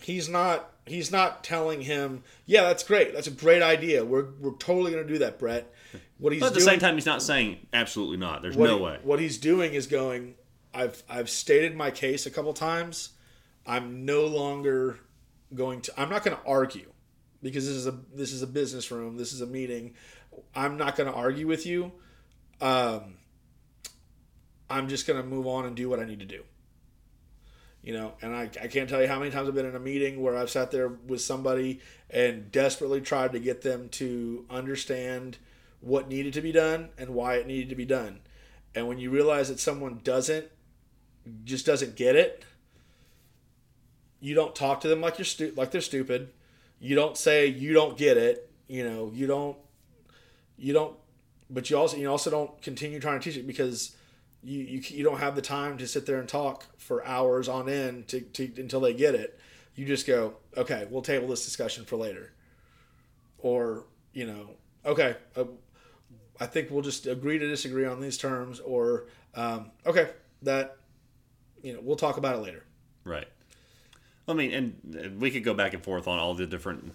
He's not he's not telling him, yeah, that's great. That's a great idea. We're we're totally going to do that, Bret. What he's but at the doing, same time, he's not saying absolutely not. There's no he, way. What he's doing is going. I've I've stated my case a couple times. I'm no longer going to. I'm not going to argue because this is a this is a business room. This is a meeting. I'm not going to argue with you um, I'm just going to move on and do what I need to do. You know, and I, I can't tell you how many times I've been in a meeting where I've sat there with somebody and desperately tried to get them to understand what needed to be done and why it needed to be done. And when you realize that someone doesn't, just doesn't get it, you don't talk to them like you're stu- like they're stupid. You don't say you don't get it. You know, you don't you don't but you also you also don't continue trying to teach it because you, you you don't have the time to sit there and talk for hours on end to, to until they get it. You just go, okay, we'll table this discussion for later, or you know, okay, uh, I think we'll just agree to disagree on these terms, or um, okay, that you know, we'll talk about it later. Right. I mean, and we could go back and forth on all the different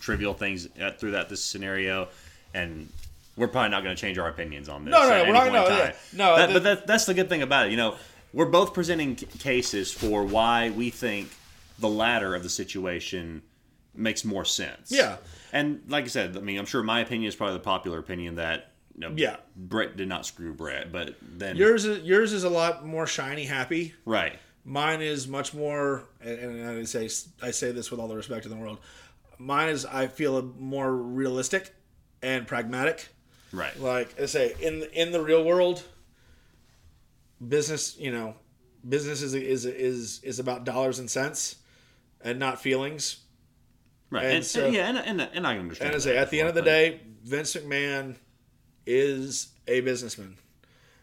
trivial things through that this scenario, and we're probably not going to change our opinions on this. No, no, no we're not. No, yeah, no. That, the, but that, that's the good thing about it. You know, we're both presenting cases for why we think the latter of the situation makes more sense. Yeah. And like I said, I mean, I'm sure my opinion is probably the popular opinion that you know, yeah, Bret did not screw Bret, but then yours is yours is a lot more shiny happy. Right. Mine is much more, and I say I say this with all the respect in the world. Mine is I feel more realistic and pragmatic. Right. Like I say, in in the real world, business, you know, business is is is is about dollars and cents, and not feelings. Right. And, and so, yeah, and, and, and I understand. And I say, at the end of the day, Vince McMahon is a businessman,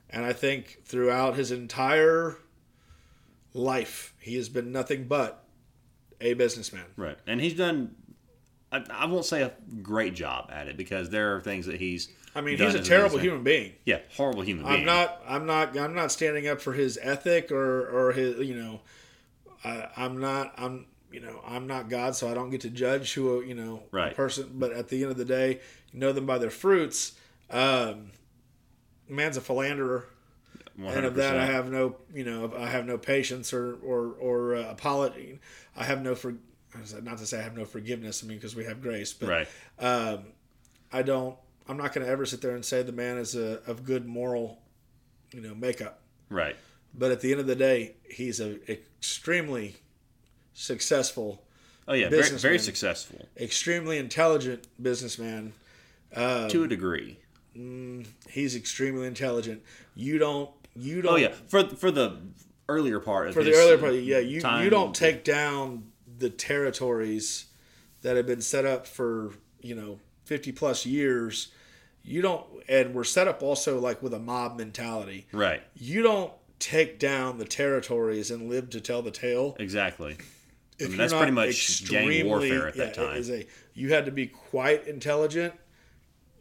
and I think throughout his entire life, he has been nothing but a businessman. Right. And he's done I, I won't say a great job at it because there are things that he's. I mean, he's a terrible human being. Yeah, horrible human being. I'm not. I'm not. I'm not standing up for his ethic or or his. You know, I, I'm not. I'm. You know, I'm not God, so I don't get to judge who a, you know Right. person. But at the end of the day, you know them by their fruits. Um, man's a philanderer, and of that I have no. You know, I have no patience or or or uh, apology. I have no for. Not to say I have no forgiveness. I mean, because we have grace, but Right. um, I don't. I'm not going to ever sit there and say the man is a, of good moral, you know, makeup. Right. But at the end of the day, he's a extremely successful, Oh yeah, very, very successful extremely intelligent businessman. Um, to a degree. He's extremely intelligent. You don't. You don't. Oh yeah, for for the earlier part of For the earlier part, yeah. You you don't take down the territories that have been set up for you know 50 plus years. You don't, and we're set up also like with a mob mentality. right. you don't take down the territories and live to tell the tale. Exactly. If mean, that's pretty much gang warfare at that yeah, time. it is a- you had to be quite intelligent.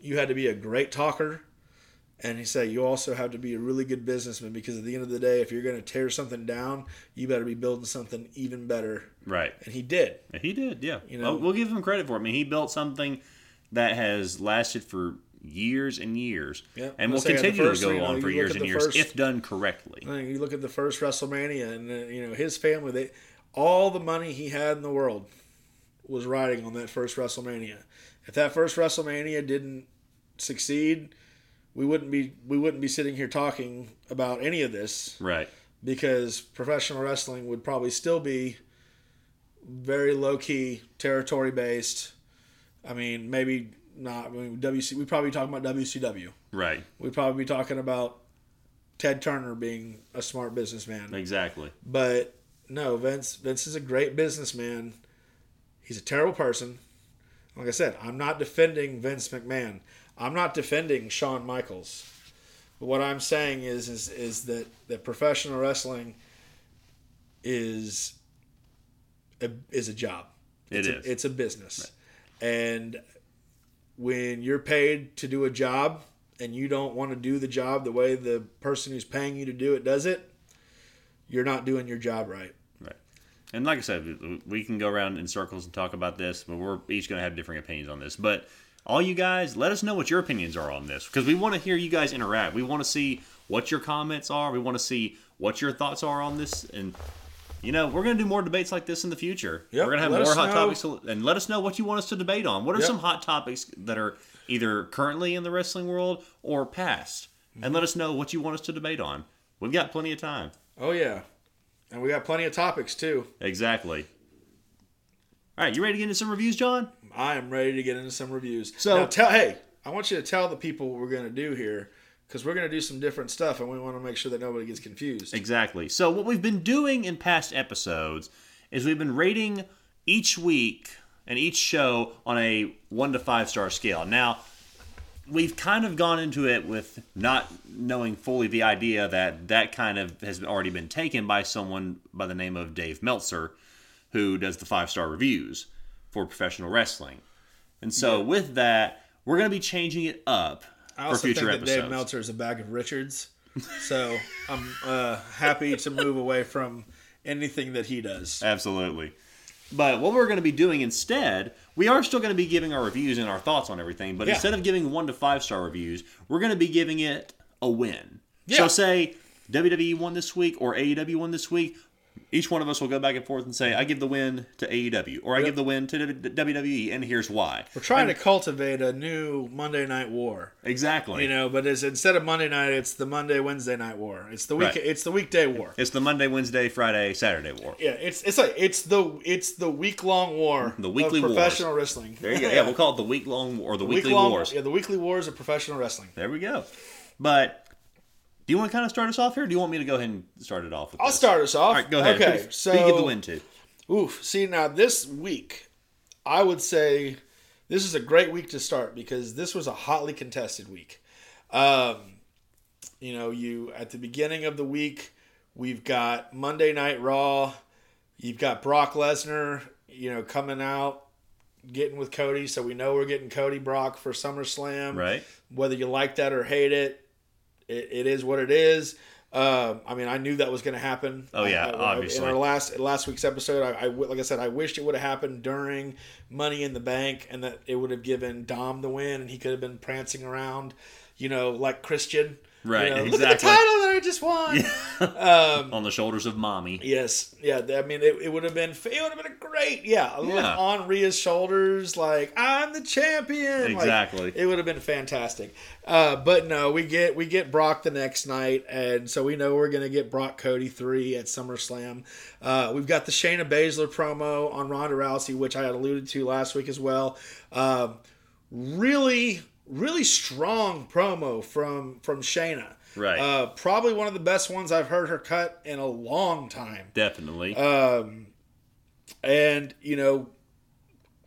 You had to be a great talker. And he said, you also have to be a really good businessman because at the end of the day, if you're going to tear something down, you better be building something even better. Right. And he did. He did. Yeah. You know- Well, we'll give him credit for it. I mean, he built something that has lasted for years and years, Yeah, and will let's say at the continue first, to go you know, on for years and years first- if done correctly. You look at the first WrestleMania, and uh, you know his family. They all the money he had in the world was riding on that first WrestleMania. If that first WrestleMania didn't succeed, we wouldn't be we wouldn't be sitting here talking about any of this Right. because professional wrestling would probably still be very low key, territory based. I mean, maybe not. I mean, WC. We probably be talking about WCW. Right. We'd probably be talking about Ted Turner being a smart businessman. Exactly. But no, Vince Vince is a great businessman. He's a terrible person. Like I said, I'm not defending Vince McMahon. I'm not defending Shawn Michaels. But what I'm saying is is is that that professional wrestling is a, is a job. It it's. A, it's a business. And when you're paid to do a job and you don't want to do the job the way the person who's paying you to do it does it, you're not doing your job right. Right. And like I said, we- can go around in circles and talk about this, but we're each going to have different opinions on this. But all you guys, let us know what your opinions are on this because we want to hear you guys interact. We want to see what your comments are. We want to see what your thoughts are on this. And, you know, we're going to do more debates like this in the future. Yep, We're going to have more hot know. topics. To, and let us know what you want us to debate on. What are Yep. some hot topics that are either currently in the wrestling world or past? And let us know what you want us to debate on. We've got plenty of time. Oh yeah. And we got plenty of topics too. Exactly. All right, you ready to get into some reviews, John? I am ready to get into some reviews. So- now tell hey, I want you to tell the people what we're going to do here because we're going to do some different stuff and we want to make sure that nobody gets confused. Exactly. So what we've been doing in past episodes is we've been rating each week and each show on a one to five star scale. Now, we've kind of gone into it with not knowing fully the idea that that kind of has already been taken by someone by the name of Dave Meltzer, who does the five star reviews for professional wrestling. And so with that, we're going to be changing it up I for also future think that episodes. Dave Meltzer is a bag of Richards, so I'm uh, happy to move away from anything that he does. Absolutely. But what we're going to be doing instead, we are still going to be giving our reviews and our thoughts on everything, but Yeah. instead of giving one to five star reviews, we're going to be giving it a win. Yeah. So say WWE won this week or AEW won this week, each one of us will go back and forth and say, I give the win to AEW or I give the win to WWE, and here's why. We're trying to cultivate a new Monday Night War. Exactly. You know, but it's instead of Monday night, it's the Monday Wednesday night war. It's the week. Right. It's the weekday war. it's the Monday, Wednesday, Friday, Saturday war. Yeah, it's it's like it's the it's the week long war. The weekly of wars. professional wrestling. There you go. Yeah, we'll call it the week long or the weekly Week-long- wars. Yeah, the weekly wars of professional wrestling. There we go. But do you want to kind of start us off here? Or do you want me to go ahead and start it off? With I'll this? start us off. All right, go ahead. Okay, so you give the win too. Oof. See now this week, I would say this is a great week to start because this was a hotly contested week. Um, you know, you at the beginning of the week, we've got Monday Night Raw. You've got Brock Lesnar, you know, coming out getting with Cody, so we know we're getting Cody Brock for SummerSlam. Right. Whether you like that or hate it, it, it is what it is. Um, I mean, I knew that was going to happen. Oh, yeah, I- obviously. In our last last week's episode, I, I like I said, I wished it would have happened during Money in the Bank, and that it would have given Dom the win, and he could have been prancing around, you know, like Christian. Right, You know, Look at the exactly. title that I just won. Um, On the shoulders of mommy. Yes, yeah. I mean, it, it would have been it would have been a great, yeah, Yeah. on Rhea's shoulders, like I'm the champion. Like, Exactly. it would have been fantastic. Uh, but no, we get we get Brock the next night, and so we know we're gonna get Brock Cody three at SummerSlam. Uh, we've got the Shayna Baszler promo on Ronda Rousey, which I had alluded to last week as well. Um, really, really strong promo from from Shayna. Right. Uh, probably one of the best ones I've heard her cut in a long time. Definitely. Um, and you know,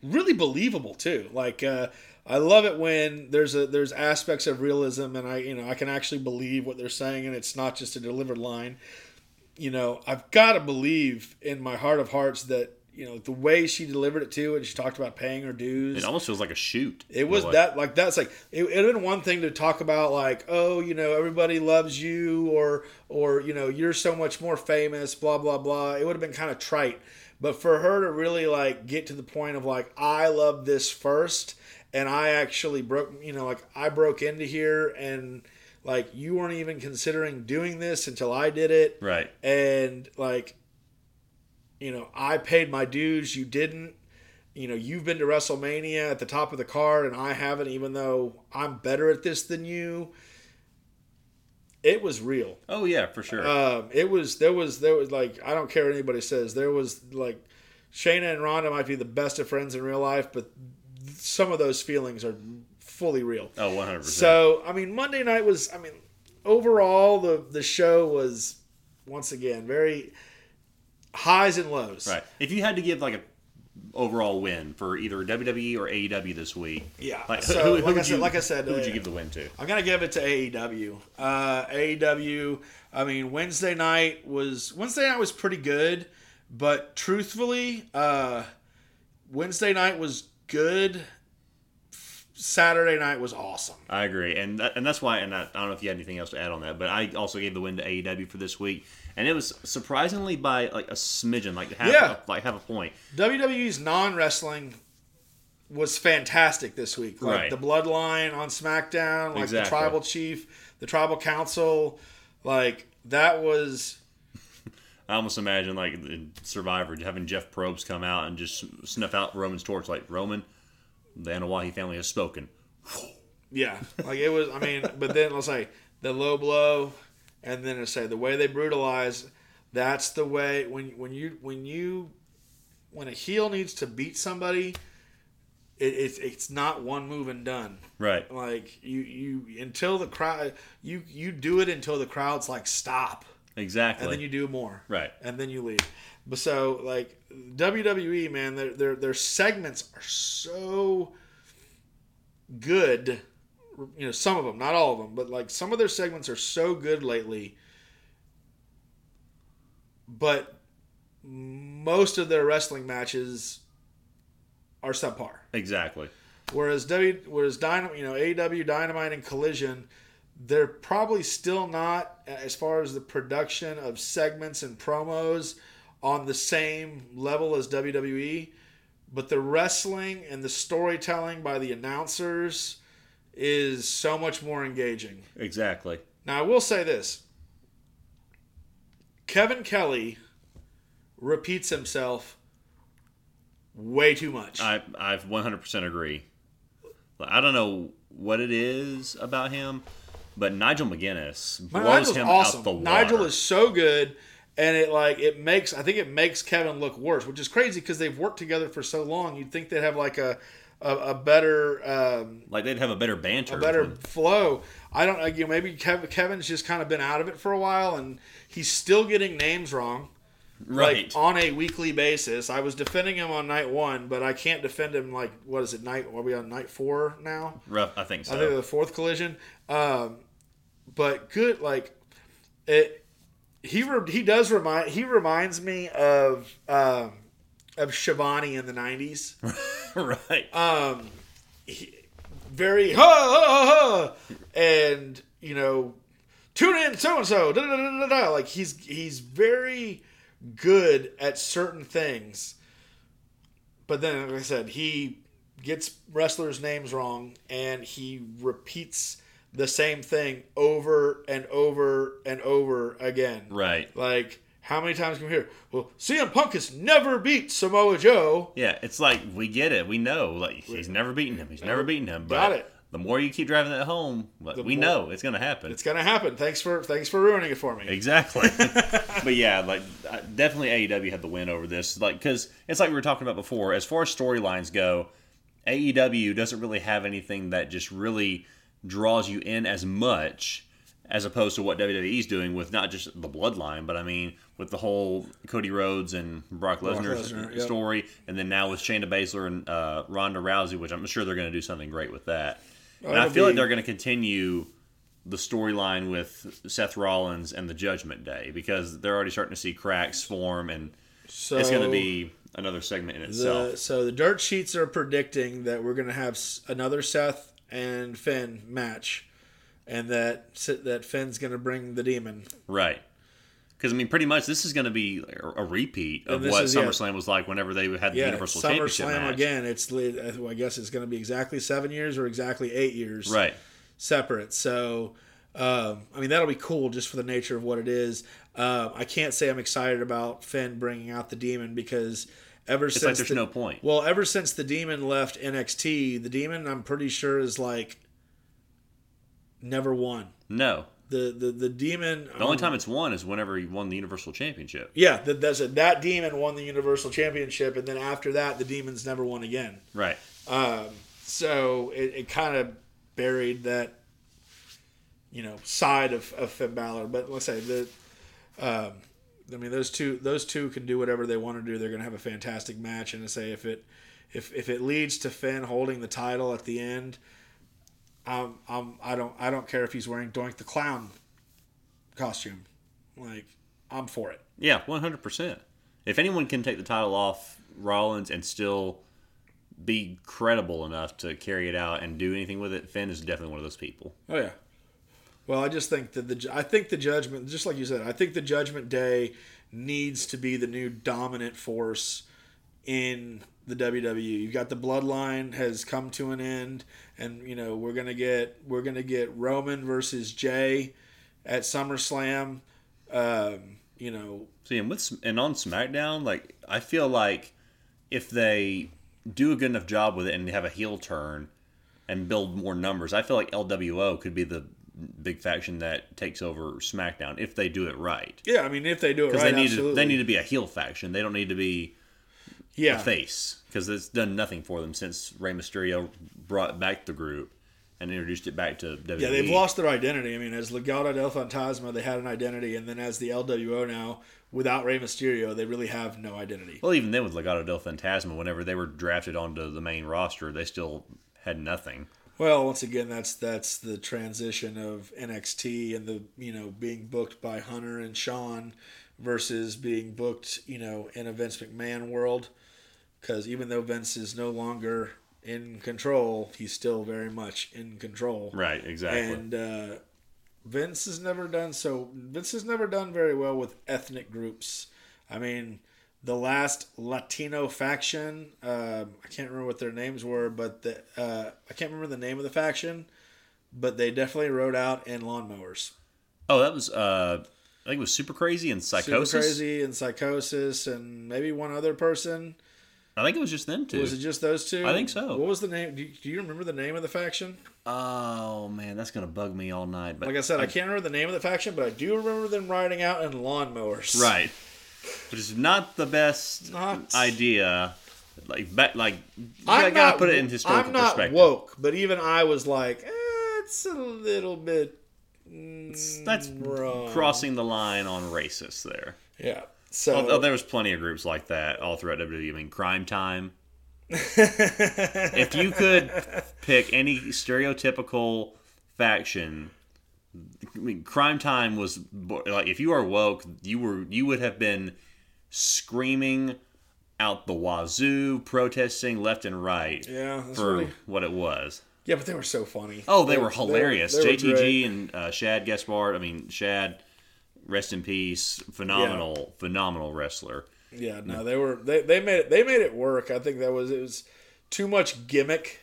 really believable too. Like uh, I love it when there's a there's aspects of realism, and I you know I can actually believe what they're saying, and it's not just a delivered line. You know, I've got to believe in my heart of hearts that you know the way she delivered it too, and she talked about paying her dues. it almost feels like a shoot. It was in a way. that like that's like it have been one thing to talk about like oh you know everybody loves you or or you know you're so much more famous blah blah blah it would have been kind of trite but for her to really like get to the point of like I love this first and I actually broke you know like I broke into here and like you weren't even considering doing this until I did it Right. and like you know i paid my dues you didn't you know you've been to wrestlemania at the top of the card and i haven't even though i'm better at this than you it was real Oh yeah, for sure. um, it was there was there was like i don't care what anybody says there was like shayna and ronda might be the best of friends in real life but some of those feelings are fully real oh, 100%. so I mean, Monday night was. I mean, overall the the show was once again very highs and lows. right. If you had to give like a overall win for either WWE or AEW this week, Yeah. like, so who, who like I would said, you, like I said, who would uh, you give the win to? I'm gonna give it to AEW. Uh, AEW. I mean, Wednesday night was Wednesday night was pretty good, but truthfully, uh, Wednesday night was good. Saturday night was awesome. I agree, and that, and that's why. And I, I don't know if you had anything else to add on that, but I also gave the win to AEW for this week, and it was surprisingly by like a smidgen, like half, Yeah. like half a point. WWE's non wrestling was fantastic this week. Like Right. the Bloodline on SmackDown, like the Tribal Chief, the Tribal Council, like that was I almost imagine like Survivor having Jeff Probst come out and just snuff out Roman's torch, like Roman, the Anoa'i family has spoken. yeah, like it was. I mean, but then let's say the low blow, and then let's say the way they brutalize. That's the way when when you when you when a heel needs to beat somebody, it, it's it's not one move and done. Right. Like you you until the crowd you you do it until the crowd's like stop. Exactly. and then you do more. Right. And then you leave. But so like WWE, man, their their their segments are so good. You know, some of them, not all of them, but like some of their segments are so good lately. But most of their wrestling matches are subpar. Exactly. Whereas W, whereas Dynamite, you know, AW Dynamite and Collision, they're probably still not as far as the production of segments and promos on the same level as WWE, but the wrestling and the storytelling by the announcers is so much more engaging. Exactly. Now, I will say this Kevin Kelly repeats himself way too much. I I 100% agree. I don't know what it is about him, but Nigel McGuinness blows Nigel's him awesome. out the water. Nigel is so good, and it like it makes I think it makes Kevin look worse, which is crazy because they've worked together for so long. You'd think they'd have like a a, a better um, like they'd have a better banter. a better when- flow. I don't. You know, maybe Kev, Kevin's just kind of been out of it for a while, and he's still getting names wrong. right. Like on a weekly basis. I was defending him on night one, but I can't defend him like what is it night? Are we on night four now? Rough. I think so. I think the fourth collision. Um, but good, like it. He re, he does remind he reminds me of um, of Schiavone in the nineties. right. um, he, very ha ha ha, ha and you know, tune in so and so. Like he's he's very good at certain things, but then, like I said, he gets wrestlers' names wrong and he repeats the same thing over and over and over again. right. Like, how many times can we hear? Well, CM Punk has never beat Samoa Joe. Yeah, it's like we get it. We know. Like he's never beaten him. He's never beaten him. But Got it. the more you keep driving that home, like, we more- know it's going to happen. It's gonna happen. Thanks for thanks for ruining it for me. Exactly. but yeah, like I- definitely AEW had the win over this. Like because it's like we were talking about before. As far as storylines go, AEW doesn't really have anything that just really draws you in as much as opposed to what WWE is doing with not just the bloodline, but I mean with the whole Cody Rhodes and Brock Lesnar Lesnar, yep. story, and then now with Shayna Baszler and uh, Ronda Rousey, which I'm sure they're going to do something great with that. and I feel like they're going to continue the storyline with Seth Rollins and the Judgment Day because they're already starting to see cracks form, and So it's going to be another segment in itself. the so the dirt sheets are predicting that we're gonna have another Seth and Finn match, and that that Finn's gonna bring the demon. right. Because I mean, pretty much this is going to be a repeat of what is- yeah. SummerSlam was like whenever they had the Yeah, Universal Championship SummerSlam match. again. It's I guess it's gonna be exactly seven years or exactly eight years. Right. separate. So, um, I mean, that'll be cool just for the nature of what it is. Um, I can't say I'm excited about Finn bringing out the demon because ever It's since like there's the, no point. well, ever since the demon left NXT, the demon I'm pretty sure is like never won. No. The the the demon. The only time it's won is whenever he won the Universal Championship. Yeah, that that's it. That demon won the Universal Championship, and then after that, the demons never won again. Right. Um, so it, it kind of buried that, you know, side of, of Finn Balor. But let's say the, um, I mean, those two those two can do whatever they want to do. They're going to have a fantastic match, and to say if it if if it leads to Finn holding the title at the end, I'm, I'm I don't I don't care if he's wearing Doink the Clown costume, like I'm for it. Yeah, one hundred percent. If anyone can take the title off Rollins and still be credible enough to carry it out and do anything with it, Finn is definitely one of those people. Oh yeah. Well, I just think that the I think the judgment, just like you said, I think the Judgment Day needs to be the new dominant force in the WWE. You've got the Bloodline has come to an end, and you know we're gonna get we're gonna get Roman versus Jay at SummerSlam. Um, you know, See, and with and on SmackDown, like I feel like if they do a good enough job with it and have a heel turn and build more numbers, I feel like LWO could be the big faction that takes over SmackDown if they do it right. yeah, I mean if they do it Because right, they need absolutely. to, they need to be a heel faction. They don't need to be yeah, a face because it's done nothing for them since Rey Mysterio brought back the group and introduced it back to. WWE. Yeah, they've lost their identity. I mean, as Legado del Fantasma, they had an identity, and then as the LWO now, without Rey Mysterio, they really have no identity. Well, even then with Legado del Fantasma, whenever they were drafted onto the main roster, they still had nothing. Well, once again, that's that's the transition of NXT and the you know being booked by Hunter and Shawn versus being booked you know in a Vince McMahon world. Because even though Vince is no longer in control, he's still very much in control. Right, exactly. And uh, Vince has never done so. Vince has never done very well with ethnic groups. I mean, the last Latino faction, um, I can't remember what their names were, but the, uh, I can't remember the name of the faction, but they definitely rode out in lawnmowers. oh, that was uh, I think it was Super Crazy and Psychosis. Super crazy and psychosis, and maybe one other person. I think it was just them two. Was it just those two? I think so. What was the name? Do you, do you remember the name of the faction? oh man, that's gonna bug me all night. But Like I said, I can't remember the name of the faction, but I do remember them riding out in lawnmowers. right, which is not the best Not- idea. Like, back, like I'm gotta put it in historical I'm not perspective. woke, but even I was like, eh, it's a little bit. mm, That's wrong. crossing the line on racist there. Yeah. So Although there was plenty of groups like that all throughout WWE. I mean, Crime Time. if you could pick any stereotypical faction, I mean, Crime Time was like if you are woke, you were you would have been screaming out the wazoo, protesting left and right Yeah, for really- what it was. yeah, but they were so funny. Oh, they, were hilarious. they were JTG great. and uh, Shad Gaspard. I mean, Shad, rest in peace. Phenomenal, phenomenal wrestler. Yeah, no, they were they, they made it they made it work. I think that was it was too much gimmick.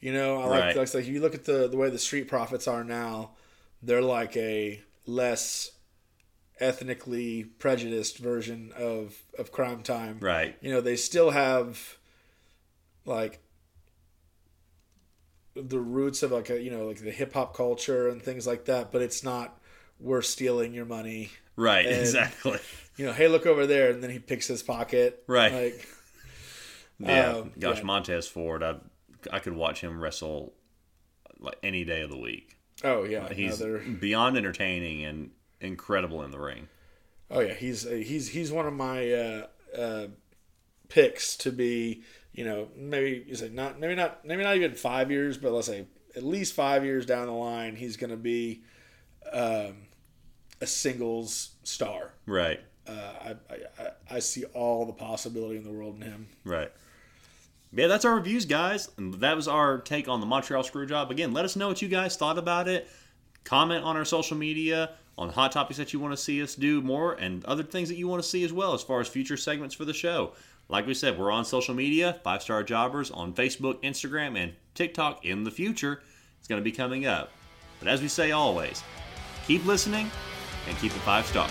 You know, I like Right. like, like you look at the the way the Street Profits are now, they're like a less ethnically prejudiced version of of Cryme Tyme. Right. You know, they still have like the roots of like a you know like the hip hop culture and things like that, but it's not we're stealing your money. Right. And- exactly. You know, hey, look over there, and then he picks his pocket. Right. Like, Yeah. Um, Gosh, yeah. Montez Ford. I I could watch him wrestle like any day of the week. oh yeah, He's beyond entertaining and incredible in the ring. Oh yeah, he's he's he's one of my uh, uh, picks to be. You know, maybe you say not maybe not maybe not even five years, but let's say at least five years down the line, he's going to be um, a singles star. Right. Uh, I, I I- see all the possibility in the world in him. Right. Yeah, that's our reviews, guys. And that was our take on the Montreal Screwjob. Again, let us know what you guys thought about it. Comment on our social media on hot topics that you want to see us do more and other things that you want to see as well as far as future segments for the show. Like we said, we're on social media, Five Star Jobbers on Facebook, Instagram, and TikTok in the future. It's going to be coming up. But as we say always, keep listening and keep it five stars.